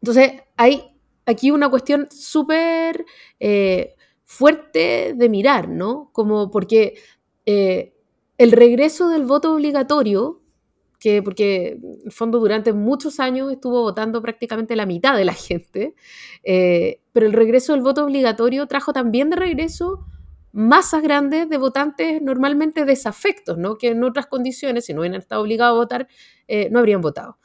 entonces, hay aquí una cuestión súper... Eh, fuerte de mirar, ¿no? Como porque eh, el regreso del voto obligatorio, que porque en el fondo durante muchos años estuvo votando prácticamente la mitad de la gente, eh, pero el regreso del voto obligatorio trajo también de regreso masas grandes de votantes normalmente desafectos, ¿no? que en otras condiciones, si no hubieran estado obligados a votar, eh, no habrían votado.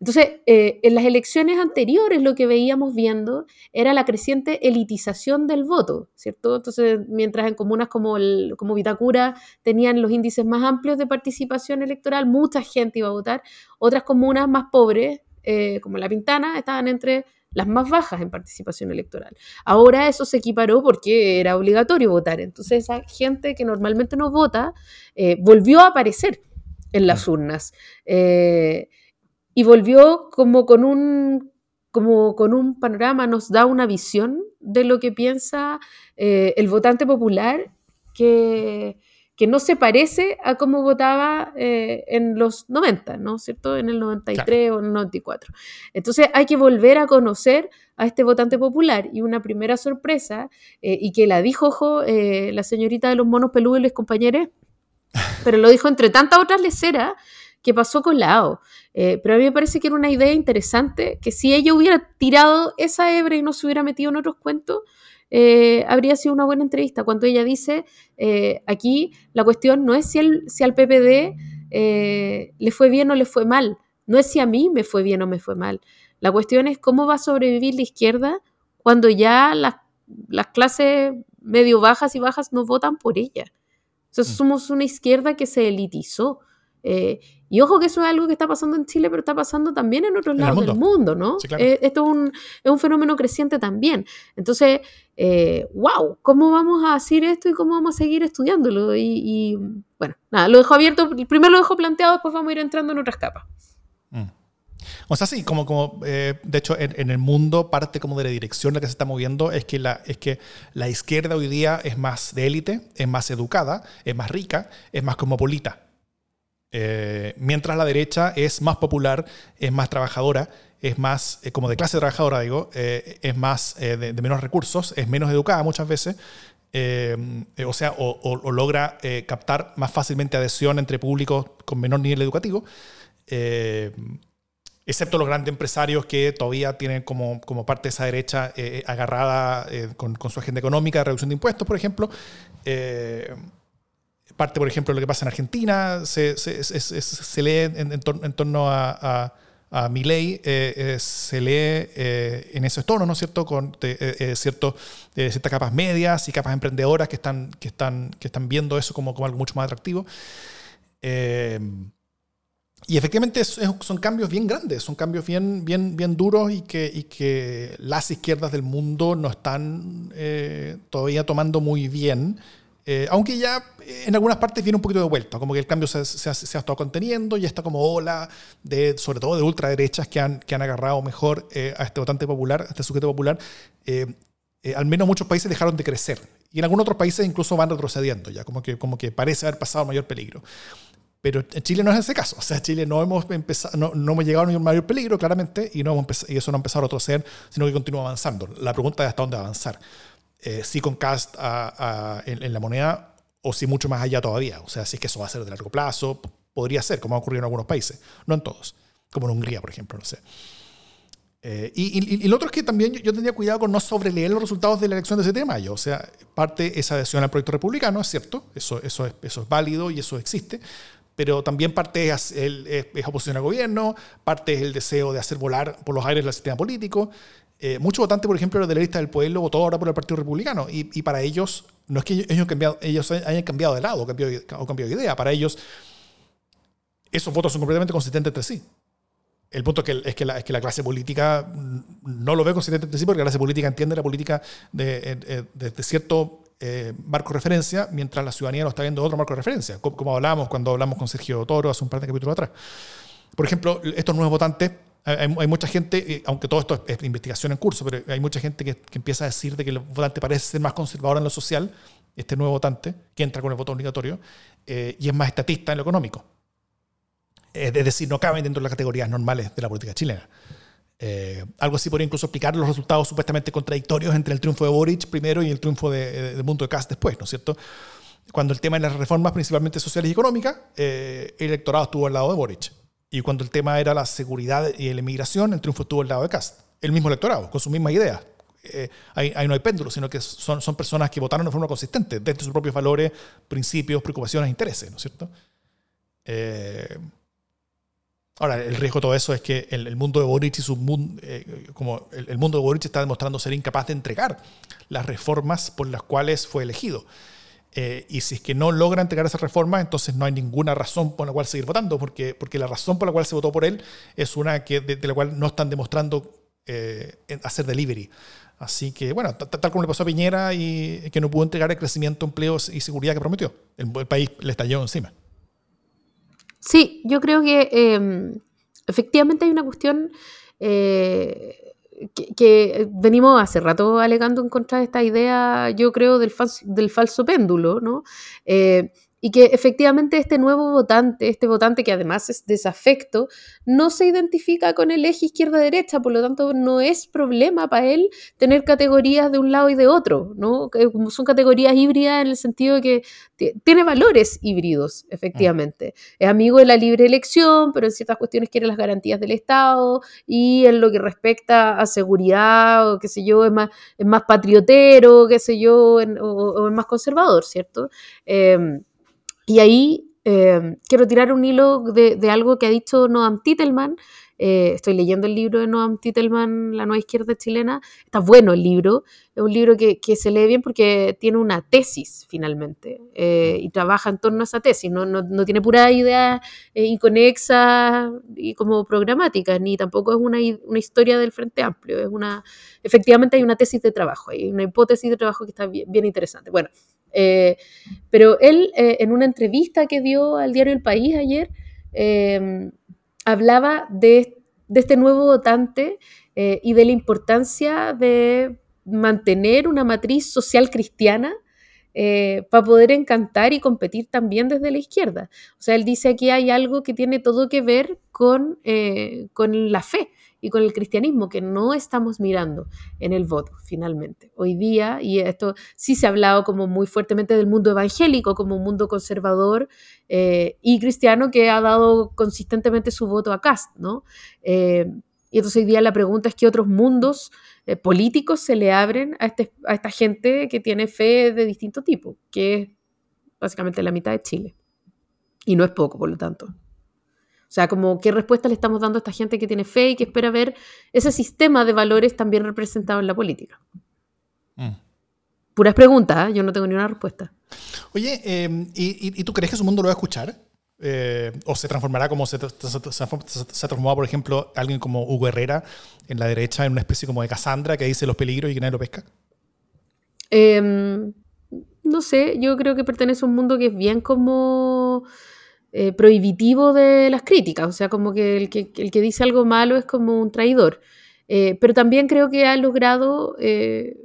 Entonces, eh, en las elecciones anteriores lo que veíamos viendo era la creciente elitización del voto, ¿cierto? Entonces, mientras en comunas como, el, como Vitacura tenían los índices más amplios de participación electoral, mucha gente iba a votar, otras comunas más pobres, eh, como La Pintana, estaban entre las más bajas en participación electoral. Ahora eso se equiparó porque era obligatorio votar. Entonces esa gente que normalmente no vota eh, volvió a aparecer en las urnas eh, y volvió como con un como con un panorama, nos da una visión de lo que piensa eh, el votante popular que, que no se parece a cómo votaba eh, en los 90, ¿no cierto? En el 93 o en el 94. Entonces hay que volver a conocer a este votante popular y una primera sorpresa, eh, y que la dijo ojo, eh, la señorita de los monos peludos y los compañeros, pero lo dijo entre tantas otras leceras que pasó colado. pero a mí me parece que era una idea interesante, que si ella hubiera tirado esa hebra y no se hubiera metido en otros cuentos, eh, habría sido una buena entrevista. Cuando ella dice, eh, aquí la cuestión no es si, si al PPD eh, le fue bien o le fue mal, no es si a mí me fue bien o me fue mal. La cuestión es cómo va a sobrevivir la izquierda cuando ya las, las clases medio bajas y bajas no votan por ella. Mm. somos una izquierda que se elitizó. Eh, y ojo que eso es algo que está pasando en Chile, pero está pasando también en otros lados del mundo, ¿no? Eh, esto es un, es un, fenómeno creciente también. Entonces, eh, wow, ¿cómo vamos a hacer esto y cómo vamos a seguir estudiándolo? Y, bueno, nada, lo dejo abierto, primero lo dejo planteado, después vamos a ir entrando en otras capas. Mm. O sea, sí, como, como de hecho en, el mundo parte como de la dirección en la que se está moviendo es que, la, es que la izquierda hoy día es más de élite, es más educada, es más rica, es más cosmopolita. Eh, mientras la derecha es más popular, es más trabajadora, es más, eh, como de clase trabajadora, digo, eh, es más de, menos recursos, es menos educada muchas veces, o sea, o, logra captar más fácilmente adhesión entre públicos con menor nivel educativo, excepto los grandes empresarios que todavía tienen como, como parte de esa derecha agarrada con, con, su agenda económica de reducción de impuestos, por ejemplo parte, por ejemplo, lo que pasa en Argentina, se, lee en, torno a, a, mi ley, eh, eh, se lee eh, en esos tonos, ¿no es cierto?, con cierto, ciertas capas medias y capas emprendedoras que están, que están, que están viendo eso como, como algo mucho más atractivo. y efectivamente son cambios bien grandes, son cambios bien, bien, bien duros y que, y que las izquierdas del mundo no están todavía tomando muy bien. Eh, aunque ya eh, en algunas partes viene un poquito de vuelta, como que el cambio se, ha, estado conteniendo y está como ola, de, sobre todo de ultraderechas que han, agarrado mejor eh, a este votante popular, a este sujeto popular. al menos muchos países dejaron de crecer y en algunos otros países incluso van retrocediendo ya, como que, parece haber pasado mayor peligro. Pero en Chile no es ese caso. O sea, Chile no hemos, llegado a ningún mayor peligro, claramente, y, y eso no ha empezado a retroceder, sino que continúa avanzando. La pregunta es hasta dónde avanzar eh, sí con cast en, la moneda o si mucho más allá todavía. O sea, si es que eso va a ser de largo plazo, podría ser, como ha ocurrido en algunos países, no en todos, como en Hungría, por ejemplo, no sé. Eh, y, y, lo otro es que también yo, tendría cuidado con no sobreleer los resultados de la elección de 7 de mayo. O sea, parte esa adhesión al proyecto republicano, es cierto, eso, eso, es, eso es válido y eso existe, pero también parte es, el, es, oposición al gobierno, parte es el deseo de hacer volar por los aires el sistema político, eh, muchos votantes, por ejemplo, de la lista del pueblo votó ahora por el Partido Republicano y, para ellos no es que ellos, hayan cambiado de lado o cambiado, o cambiado de idea, para ellos esos votos son completamente consistentes entre sí. El punto es que, es que, la, clase política no lo ve consistente entre sí porque la clase política entiende la política de, de, cierto eh, marco de referencia, mientras la ciudadanía lo está viendo otro marco de referencia, como, como hablábamos cuando hablamos con Sergio Toro hace un par de capítulos atrás. Por ejemplo, estos nuevos votantes hay, mucha gente, aunque todo esto es investigación en curso, pero hay mucha gente que, empieza a decir de que el votante parece ser más conservador en lo social, este nuevo votante, que entra con el voto obligatorio, eh, y es más estatista en lo económico. Es decir, no cabe dentro de las categorías normales de la política chilena. Eh, algo así podría incluso explicar los resultados supuestamente contradictorios entre el triunfo de Boric primero y el triunfo de, de Mundo de Cast después, ¿no es cierto? Cuando el tema de las reformas principalmente sociales y económicas, eh, el electorado estuvo al lado de Boric. Y cuando el tema era la seguridad y la inmigración, el triunfo estuvo al lado de Cast, el mismo electorado, con su misma idea. Eh, ahí, no hay péndulo, sino que son, son personas que votaron de forma consistente, desde sus propios valores, principios, preocupaciones, intereses, ¿no es cierto? Eh, ahora, el riesgo de todo eso es que el, mundo de Boric y su mundo, eh, como el, el, mundo de Boric está demostrando ser incapaz de entregar las reformas por las cuales fue elegido. Eh, y si es que no logra entregar esa reforma, entonces no hay ninguna razón por la cual seguir votando, porque, porque la razón por la cual se votó por él es una que, de, la cual no están demostrando hacer delivery. Así que, bueno, tal como le pasó a Piñera y que no pudo entregar el crecimiento, empleo y seguridad que prometió. El, país le estalló encima. Sí, yo creo que em, efectivamente hay una cuestión eh, que, venimos hace rato alegando en contra de esta idea, yo creo, del, falso, del falso péndulo, ¿no? Eh, y que efectivamente este nuevo votante, este votante que además es desafecto, no se identifica con el eje izquierda-derecha, por lo tanto no es problema para él tener categorías de un lado y de otro, ¿no? Son categorías híbridas en el sentido de que tiene valores híbridos, efectivamente. Mm. Es amigo de la libre elección, pero en ciertas cuestiones quiere las garantías del Estado y en lo que respecta a seguridad o qué sé yo, es más, es más patriotero, qué sé yo, o, es más conservador, ¿cierto? Em, y ahí eh, quiero tirar un hilo de, algo que ha dicho Noam Titelman. Eh, estoy leyendo el libro de Noam Titelman, La Nueva Izquierda Chilena. Está bueno el libro. Es un libro que, se lee bien porque tiene una tesis finalmente eh, y trabaja en torno a esa tesis. No, no, tiene pura idea inconexa y como programática, ni tampoco es una, una, historia del Frente Amplio. Es una, efectivamente hay una tesis de trabajo, hay una hipótesis de trabajo que está bien, bien interesante. Bueno, eh, pero él, eh, en una entrevista que dio al diario El País ayer, em, hablaba de, este nuevo votante eh, y de la importancia de mantener una matriz social cristiana para poder encantar y competir también desde la izquierda. O sea, él dice aquí hay algo que tiene todo que ver con, con la fe y con el cristianismo que no estamos mirando en el voto finalmente. Hoy día, y esto sí se ha hablado como muy fuertemente del mundo evangélico como un mundo conservador eh, y cristiano que ha dado consistentemente su voto a Cast, ¿no? Eh, y entonces hoy día la pregunta es qué otros mundos eh, políticos se le abren a, este, a esta gente que tiene fe de distinto tipo, que es básicamente la mitad de Chile. Y no es poco, por lo tanto. O sea, como qué respuesta le estamos dando a esta gente que tiene fe y que espera ver ese sistema de valores también representado en la política. Mm. Puras preguntas, ¿eh? yo no tengo ni una respuesta. Oye, em, ¿y, tú crees que su mundo lo va a escuchar? Eh, ¿O se transformará como se, se, transformó, por ejemplo, alguien como Hugo Herrera en la derecha, en una especie como de Cassandra que dice los peligros y que nadie lo pesca? Em, no sé, yo creo que pertenece a un mundo que es bien como eh, prohibitivo de las críticas, o sea, como que el, que el, que dice algo malo es como un traidor. Eh, pero también creo que ha logrado eh,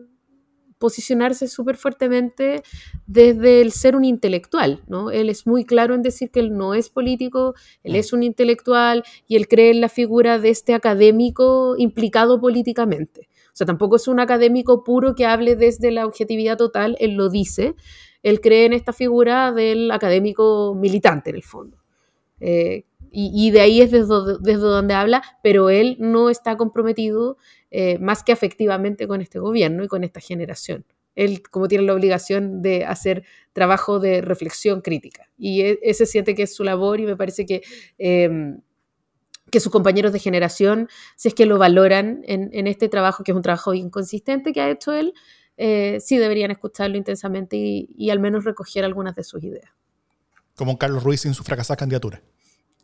posicionarse súper fuertemente desde el ser un intelectual, ¿no? Él es muy claro en decir que él no es político, él es un intelectual y él cree en la figura de este académico implicado políticamente. O sea, tampoco es un académico puro que hable desde la objetividad total, él lo dice, él cree en esta figura del académico militante en el fondo. Eh, y, de ahí es desde, donde habla, pero él no está comprometido eh, más que afectivamente con este gobierno y con esta generación. Él como tiene la obligación de hacer trabajo de reflexión crítica. Y e, ese siente que es su labor y me parece que... Em, que sus compañeros de generación, si es que lo valoran en, este trabajo, que es un trabajo inconsistente que ha hecho él, eh, sí deberían escucharlo intensamente y, al menos recoger algunas de sus ideas. Como Carlos Ruiz sin su fracasada candidatura.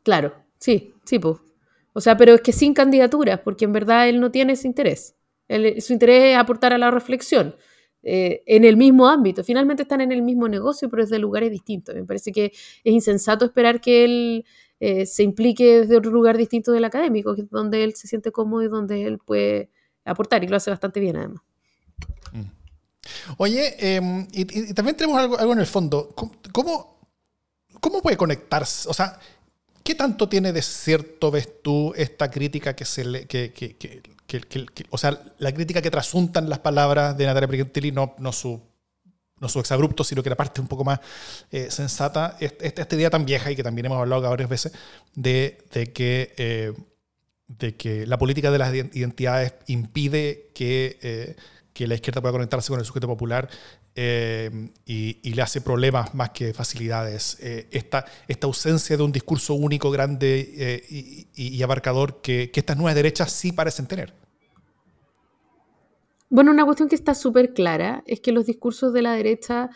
Claro, sí, sí, pues. O sea, pero es que sin candidaturas, porque en verdad él no tiene ese interés. su interés es aportar a la reflexión eh, en el mismo ámbito. Finalmente están en el mismo negocio, pero desde lugares distintos. Me parece que es insensato esperar que él eh, se implique desde otro lugar distinto del académico, que es donde él se siente cómodo y donde él puede aportar, y lo hace bastante bien además. Mm. Oye, em, y, también tenemos algo, algo en el fondo. ¿Cómo, ¿Cómo puede conectarse? O sea, ¿qué tanto tiene de cierto, ves tú, esta crítica que se le, que, que, que, o sea, la crítica que trasuntan las palabras de Natalia Brigantilli, no, no su no su exabrupto, sino que la parte un poco más eh, sensata, esta, esta, idea tan vieja y que también hemos hablado varias veces, de, de que, eh, de que la política de las identidades impide que eh, que la izquierda pueda conectarse con el sujeto popular eh, y, le hace problemas más que facilidades. Eh, esta, esta, ausencia de un discurso único, grande eh, y, abarcador que, estas nuevas derechas sí parecen tener. Bueno, una cuestión que está súper clara es que los discursos de la derecha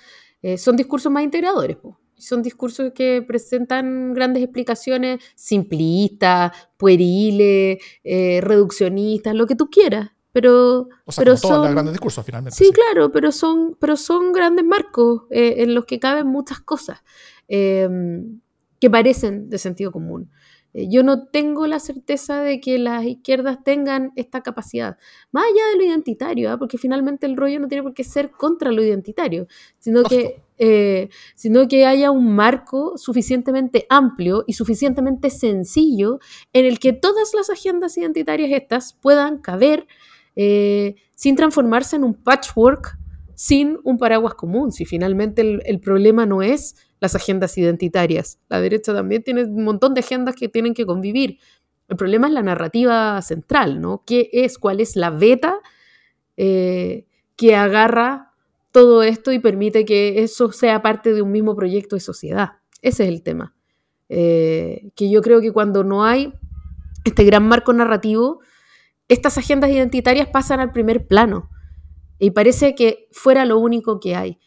son discursos más integradores. Son discursos que presentan grandes explicaciones simplistas, pueriles, reduccionistas, lo que tú quieras. Pero, pero son grandes discursos finalmente. Sí, claro, pero son, pero son grandes marcos eh, en los que caben muchas cosas em, que parecen de sentido común. Eh, yo no tengo la certeza de que las izquierdas tengan esta capacidad, más allá de lo identitario, ¿ah? porque finalmente el rollo no tiene por qué ser contra lo identitario, sino que, eh, sino que haya un marco suficientemente amplio y suficientemente sencillo en el que todas las agendas identitarias estas puedan caber eh, sin transformarse en un patchwork, sin un paraguas común, si finalmente el problema no es las agendas identitarias. La derecha también tiene un montón de agendas que tienen que convivir. El problema es la narrativa central, ¿no? ¿Qué es, cuál es la beta eh, que agarra todo esto y permite que eso sea parte de un mismo proyecto de sociedad? Ese es el tema. Eh, que yo creo que cuando no hay este gran marco narrativo, estas agendas identitarias pasan al primer plano y parece que fuera lo único que hay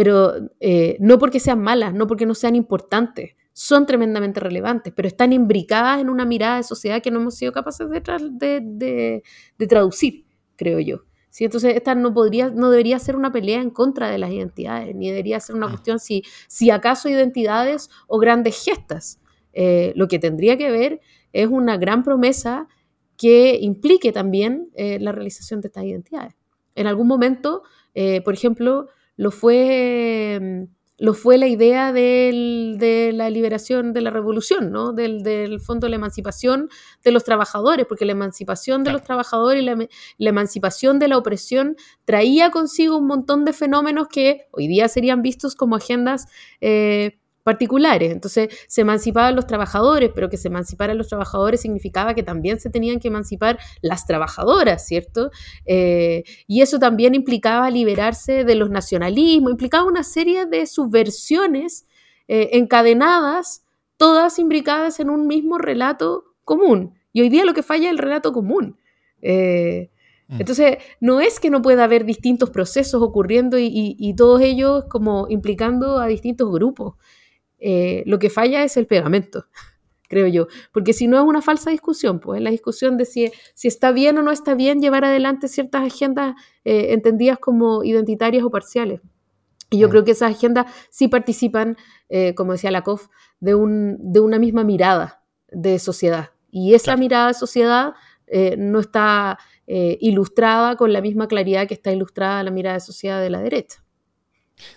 pero eh, no porque sean malas, no porque no sean importantes, son tremendamente relevantes, pero están imbricadas en una mirada de sociedad que no hemos sido capaces de, de, traducir, creo yo. ¿Sí? Entonces, esta no, podría, no debería ser una pelea en contra de las identidades, ni debería ser una ah. cuestión si, si acaso identidades o grandes gestas. Eh, lo que tendría que ver es una gran promesa que implique también eh, la realización de estas identidades. En algún momento, por ejemplo, lo fue, mm, lo fue la idea de la liberación de la revolución, ¿no? del, fondo de la emancipación de los trabajadores, porque la emancipación de los trabajadores y la, emancipación de la opresión traía consigo un montón de fenómenos que hoy día serían vistos como agendas eh, particulares. Entonces se emancipaban los trabajadores, pero que se emanciparan los trabajadores significaba que también se tenían que emancipar las trabajadoras, ¿cierto? Eh, y eso también implicaba liberarse de los nacionalismos, implicaba una serie de subversiones eh, encadenadas, todas imbricadas en un mismo relato común. Y hoy día lo que falla es el relato común. Eh, mm. entonces, no es que no pueda haber distintos procesos ocurriendo y todos ellos como implicando a distintos grupos. Eh, lo que falla es el pegamento, [laughs] creo yo, porque si no es una falsa discusión, pues la discusión de si, si está bien o no está bien llevar adelante ciertas agendas eh, entendidas como identitarias o parciales. Y yo creo que esas agendas sí participan, eh, como decía Lakoff, de, un, de una misma mirada de sociedad. Y esa mirada de sociedad no está ilustrada con la misma claridad que está ilustrada la mirada de sociedad de la derecha.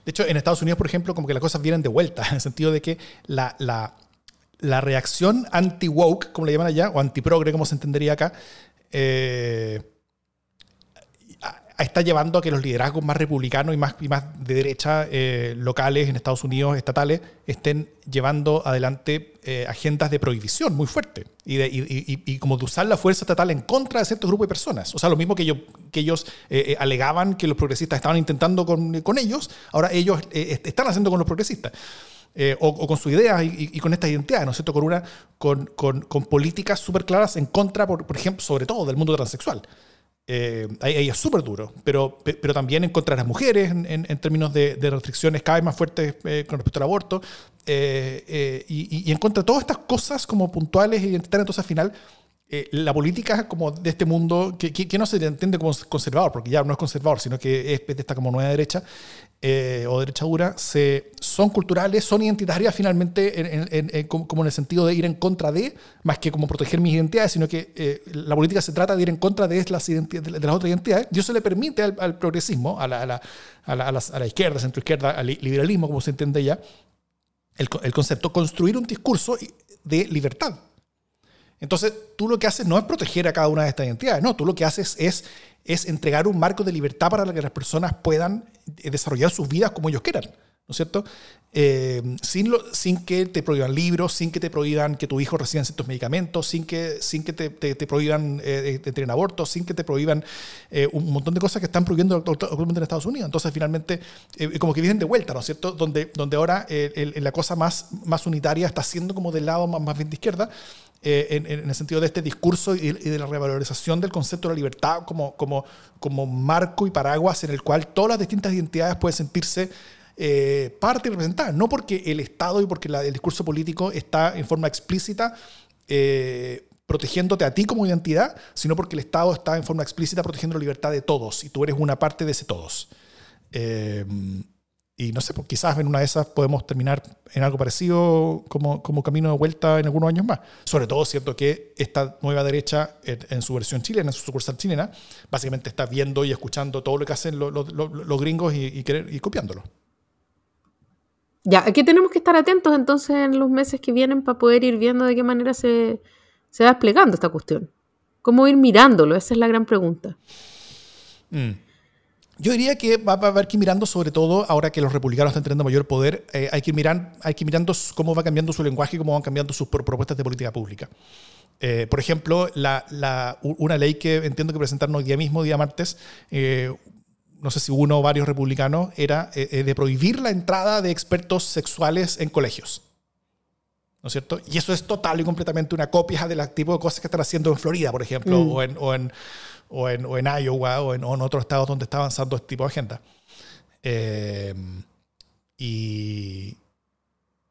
De hecho, en Estados Unidos, por ejemplo, como que las cosas vienen de vuelta, [laughs] en el sentido de que la, la, la reacción anti-woke, como le llaman allá, o anti-progre, como se entendería acá, eh, está llevando a que los liderazgos más republicanos y más, y más de derecha eh, locales en Estados Unidos, estatales, estén llevando adelante eh, agendas de prohibición muy fuertes y, de, y, como de usar la fuerza estatal en contra de ciertos grupos de personas. O sea, lo mismo que, que ellos eh, alegaban que los progresistas estaban intentando con, con ellos, ahora ellos están haciendo con los progresistas. o, con sus ideas y, con estas identidades, ¿no es cierto? Con, una, con, con, con políticas súper claras en contra, por, por ejemplo, sobre todo del mundo transexual. Eh, ahí, es súper duro, pero, pero también en contra de las mujeres en, en, términos de, restricciones cada vez más fuertes eh, con respecto al aborto eh, y, en contra de todas estas cosas como puntuales y identitarias. Entonces, al final, la política como de este mundo, que, que, no se entiende como conservador, porque ya no es conservador, sino que es de esta como nueva derecha, eh, o derecha dura se, son culturales, son identitarias finalmente como en el sentido de ir en contra de, más que como proteger mis identidades, sino que eh, la política se trata de ir en contra de las, de las otras identidades. Y eso le permite al, progresismo, a la, a, la, a, la, a la izquierda, centroizquierda, al liberalismo, como se entiende ya, el, el concepto, construir un discurso de libertad. Entonces, tú lo que haces no es proteger a cada una de estas identidades, no, tú lo que haces es es entregar un marco de libertad para que las personas puedan eh, desarrollar sus vidas como ellos quieran. ¿no es cierto? Eh, sin, sin que te prohíban libros, sin que te prohíban que tu hijo reciba ciertos medicamentos, sin que, sin que te, te, prohíban eh, tener aborto, sin que te prohíban un montón de cosas que están prohibiendo actualmente en Estados Unidos. Entonces, finalmente, como que vienen de vuelta, ¿no es cierto? Donde, donde ahora la cosa más, más unitaria está siendo como del lado más, más bien de izquierda, eh, en, el sentido de este discurso y, de la revalorización del concepto de la libertad como, como, como marco y paraguas en el cual todas las distintas identidades pueden sentirse eh, parte representada, no porque el Estado y porque el discurso político está en forma explícita eh, protegiéndote a ti como identidad, sino porque el Estado está en forma explícita protegiendo la libertad de todos y tú eres una parte de ese todos. Y no sé, pues quizás en una de esas podemos terminar en algo parecido como, como camino de vuelta en algunos años más. Sobre todo, siento que esta nueva derecha, en, su versión chilena, en su sucursal chilena, básicamente está viendo y escuchando todo lo que hacen los gringos y, y, y copiándolo. Ya, aquí tenemos que estar atentos entonces en los meses que vienen para poder ir viendo de qué manera se, se va desplegando esta cuestión. ¿Cómo ir mirándolo? Esa es la gran pregunta. Mm. Yo diría que va a haber que ir mirando, sobre todo ahora que los republicanos están teniendo mayor poder, eh, hay, que ir mirar, hay que ir mirando cómo va cambiando su lenguaje y cómo van cambiando sus propuestas de política pública. Eh, por ejemplo, la, una ley que entiendo que presentaron hoy día mismo, día martes, eh, no sé si uno o varios republicanos, era de prohibir la entrada de expertos sexuales en colegios. ¿No es cierto? Y eso es total y completamente una copia del tipo de cosas que están haciendo en Florida, por ejemplo, mm. o en, o en o en, o en Iowa o en, otros estados donde está avanzando este tipo de agenda. Eh, y,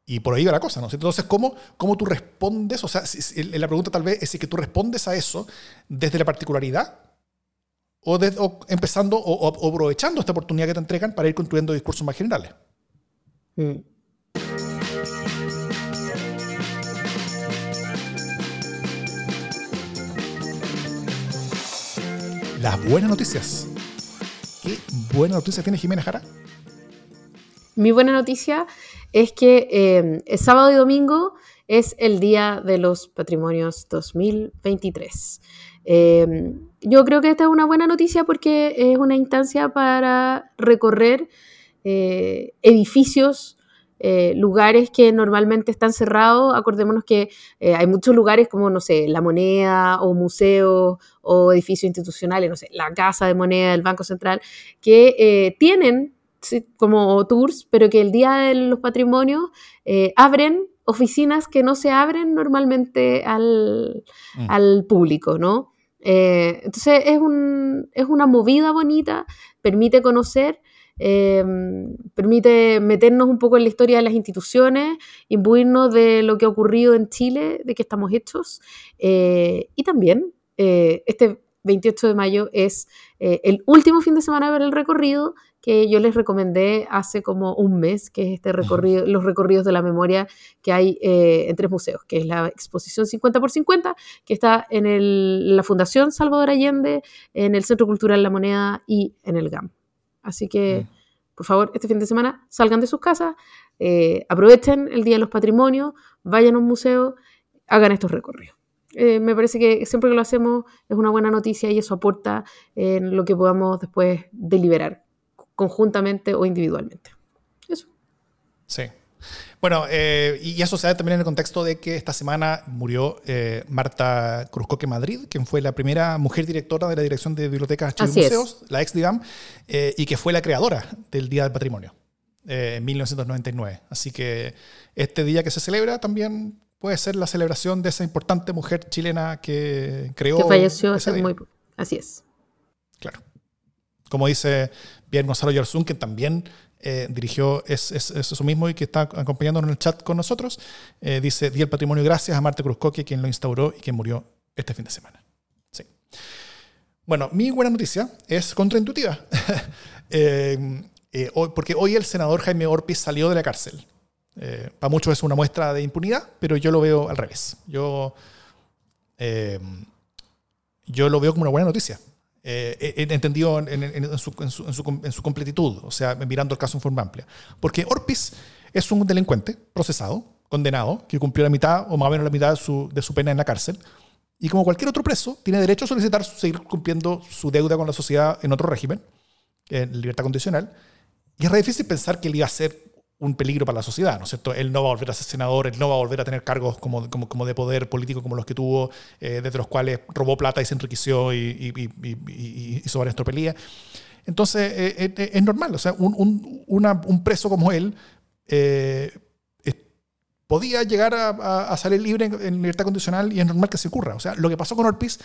y por ahí va la cosa, ¿no? Entonces, ¿cómo, cómo tú respondes? O sea, la pregunta tal vez es si que tú respondes a eso desde la particularidad o, empezando o, aprovechando esta oportunidad que te entregan para ir construyendo discursos más generales. Mm. Las buenas noticias. ¿Qué buena noticia tiene Jimena Jara? Mi buena noticia es que eh, sábado y domingo es el Día de los Patrimonios 2023. Eh, yo creo que esta es una buena noticia porque es una instancia para recorrer eh, edificios eh, lugares que normalmente están cerrados. Acordémonos que eh, hay muchos lugares como, no sé, la moneda o museos o edificios institucionales, no sé, la Casa de Moneda, el Banco Central, que eh, tienen como tours, pero que el día de los patrimonios abren oficinas que no se abren normalmente al, mm. al público, ¿no? entonces es, un, es una movida bonita, permite conocer Em, permite meternos un poco en la historia de las instituciones, imbuirnos de lo que ha ocurrido en Chile, de qué estamos hechos. Eh, y también, eh, este 28 de mayo es eh, el último fin de semana para el recorrido que yo les recomendé hace como un mes, que es este recorrido, los recorridos de la memoria que hay en tres museos, que es la exposición 50 por 50, que está en el, la Fundación Salvador Allende, en el Centro Cultural La Moneda y en el GAM. Así que, mm. por favor, este fin de semana salgan de sus casas, eh, aprovechen el Día de los Patrimonios, vayan a un museo, hagan estos recorridos. Eh, me parece que siempre que lo hacemos es una buena noticia y eso aporta en lo que podamos después deliberar conjuntamente o individualmente. Eso. Sí, bueno, eh, y eso se da también en el contexto de que esta semana murió eh, Marta Cruzcoque Madrid, quien fue la primera mujer directora de la Dirección de Bibliotecas y Museos, la ex DIGAM, eh, y que fue la creadora del Día del Patrimonio en 1999. Así que este día que se celebra también puede ser la celebración de esa importante mujer chilena que creó. Que falleció hace muy. Así es. Claro. Como dice bien Gonzalo Yarzún, que también eh, dirigió es, eso mismo y que está acompañándonos en el chat con nosotros. Eh, dice, di el patrimonio gracias a Marta Cruzcoque, quien lo instauró y quien murió este fin de semana. Sí. Bueno, mi buena noticia es contraintuitiva, [laughs] eh, porque hoy el senador Jaime Orpiz salió de la cárcel. para muchos es una muestra de impunidad, pero yo lo veo al revés. Yo, yo lo veo como una buena noticia. Eh, entendido en, su, en, su, completitud, o sea, mirando el caso en forma amplia. Porque Orpiz es un delincuente procesado, condenado, que cumplió la mitad o más o menos la mitad de su, de su pena en la cárcel. Y como cualquier otro preso, tiene derecho a solicitar seguir cumpliendo su deuda con la sociedad en otro régimen, en libertad condicional. Y es difícil pensar que él iba a ser un peligro para la sociedad, ¿no es cierto? Él no va a volver a ser senador, él no va a volver a tener cargos como, como, como de poder político como los que tuvo, eh, desde los cuales robó plata y se enriqueció y, hizo varias tropelías. Entonces, eh, eh, es normal, o sea, un, un preso como él podía llegar a, salir libre en, libertad condicional y es normal que se ocurra. O sea, lo que pasó con Orpiz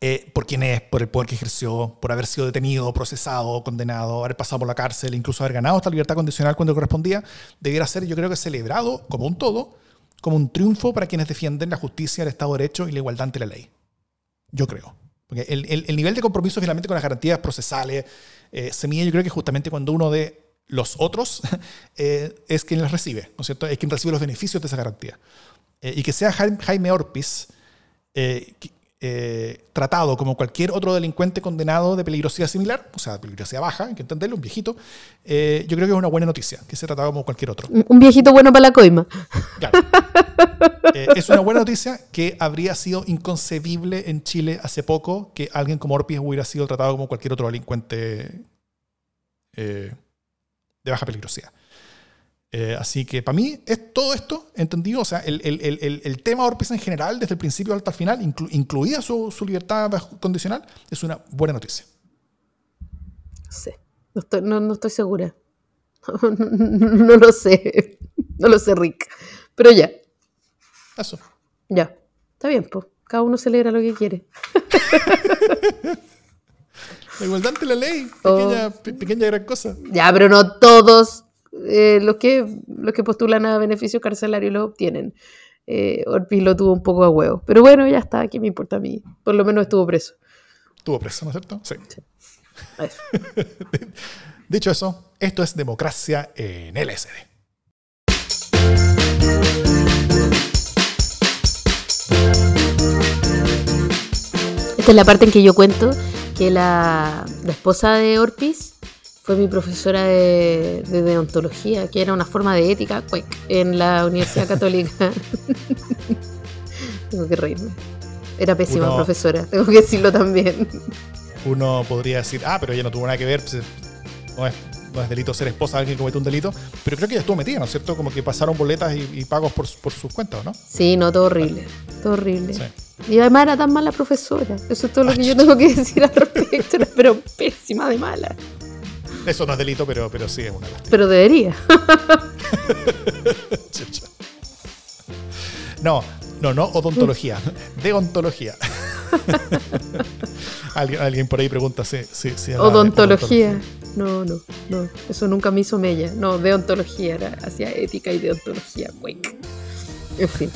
eh, por quién es, por el poder que ejerció, por haber sido detenido, procesado, condenado, haber pasado por la cárcel, incluso haber ganado esta libertad condicional cuando correspondía, debiera ser, yo creo que celebrado como un todo, como un triunfo para quienes defienden la justicia, el Estado de Derecho y la igualdad ante la ley. Yo creo. Porque el, nivel de compromiso finalmente con las garantías procesales eh, se mide, yo creo que justamente cuando uno de los otros [laughs] eh, es quien las recibe, ¿no es cierto? Es quien recibe los beneficios de esa garantía. Eh, y que sea Jaime Orpiz, eh, eh, tratado como cualquier otro delincuente condenado de peligrosidad similar, o sea, peligrosidad baja, hay que entenderlo, un viejito, yo creo que es una buena noticia, que sea tratado como cualquier otro. Un viejito bueno para la coima. Claro. [laughs] es una buena noticia que habría sido inconcebible en Chile hace poco que alguien como Orpiz hubiera sido tratado como cualquier otro delincuente de baja peligrosidad. Eh, así que para mí es todo esto, entendido, o sea, el, el, el, el tema Orpes en general, desde el principio hasta el final, incluida su, su, libertad condicional, es una buena noticia. Sí, no estoy, no, no estoy segura. [laughs] No, lo sé, no lo sé, Rick. Pero ya. Eso. Ya, está bien, pues. Cada uno celebra lo que quiere. [laughs] La igualdad ante la ley, pequeña, oh. pequeña gran cosa. Ya, pero no todos eh, los, que, los que postulan a beneficio carcelario lo obtienen. Eh, Orpiz lo tuvo un poco a huevo. Pero bueno, ya está, ¿qué me importa a mí? Por lo menos estuvo preso. Estuvo preso, ¿no es cierto? Sí. [laughs] Dicho eso, esto es democracia en LSD. Esta es la parte en que yo cuento que la, la esposa de Orpiz fue mi profesora de, deontología, que era una forma de ética en la Universidad Católica. [laughs] tengo que reírme. Era pésima profesora, tengo que decirlo también. Uno podría decir, ah, pero ella no tuvo nada que ver, pues, no, es, delito ser esposa de alguien que cometió un delito, pero creo que ella estuvo metida, ¿no es cierto? Como que pasaron boletas y, pagos por, sus cuentas, ¿no? Sí, no, todo horrible, todo horrible. Y además era tan mala profesora, eso es todo lo que yo tengo que decir al respecto, [laughs] pero pésima de mala. [laughs] Eso no es delito, pero, pero sí es una Pero debería. [laughs] no, no, no odontología, [laughs] deontología. alguien, alguien por ahí pregunta si, si, odontología. No, no, no. Eso nunca me hizo mella. No, deontología era hacia ética y deontología. En fin.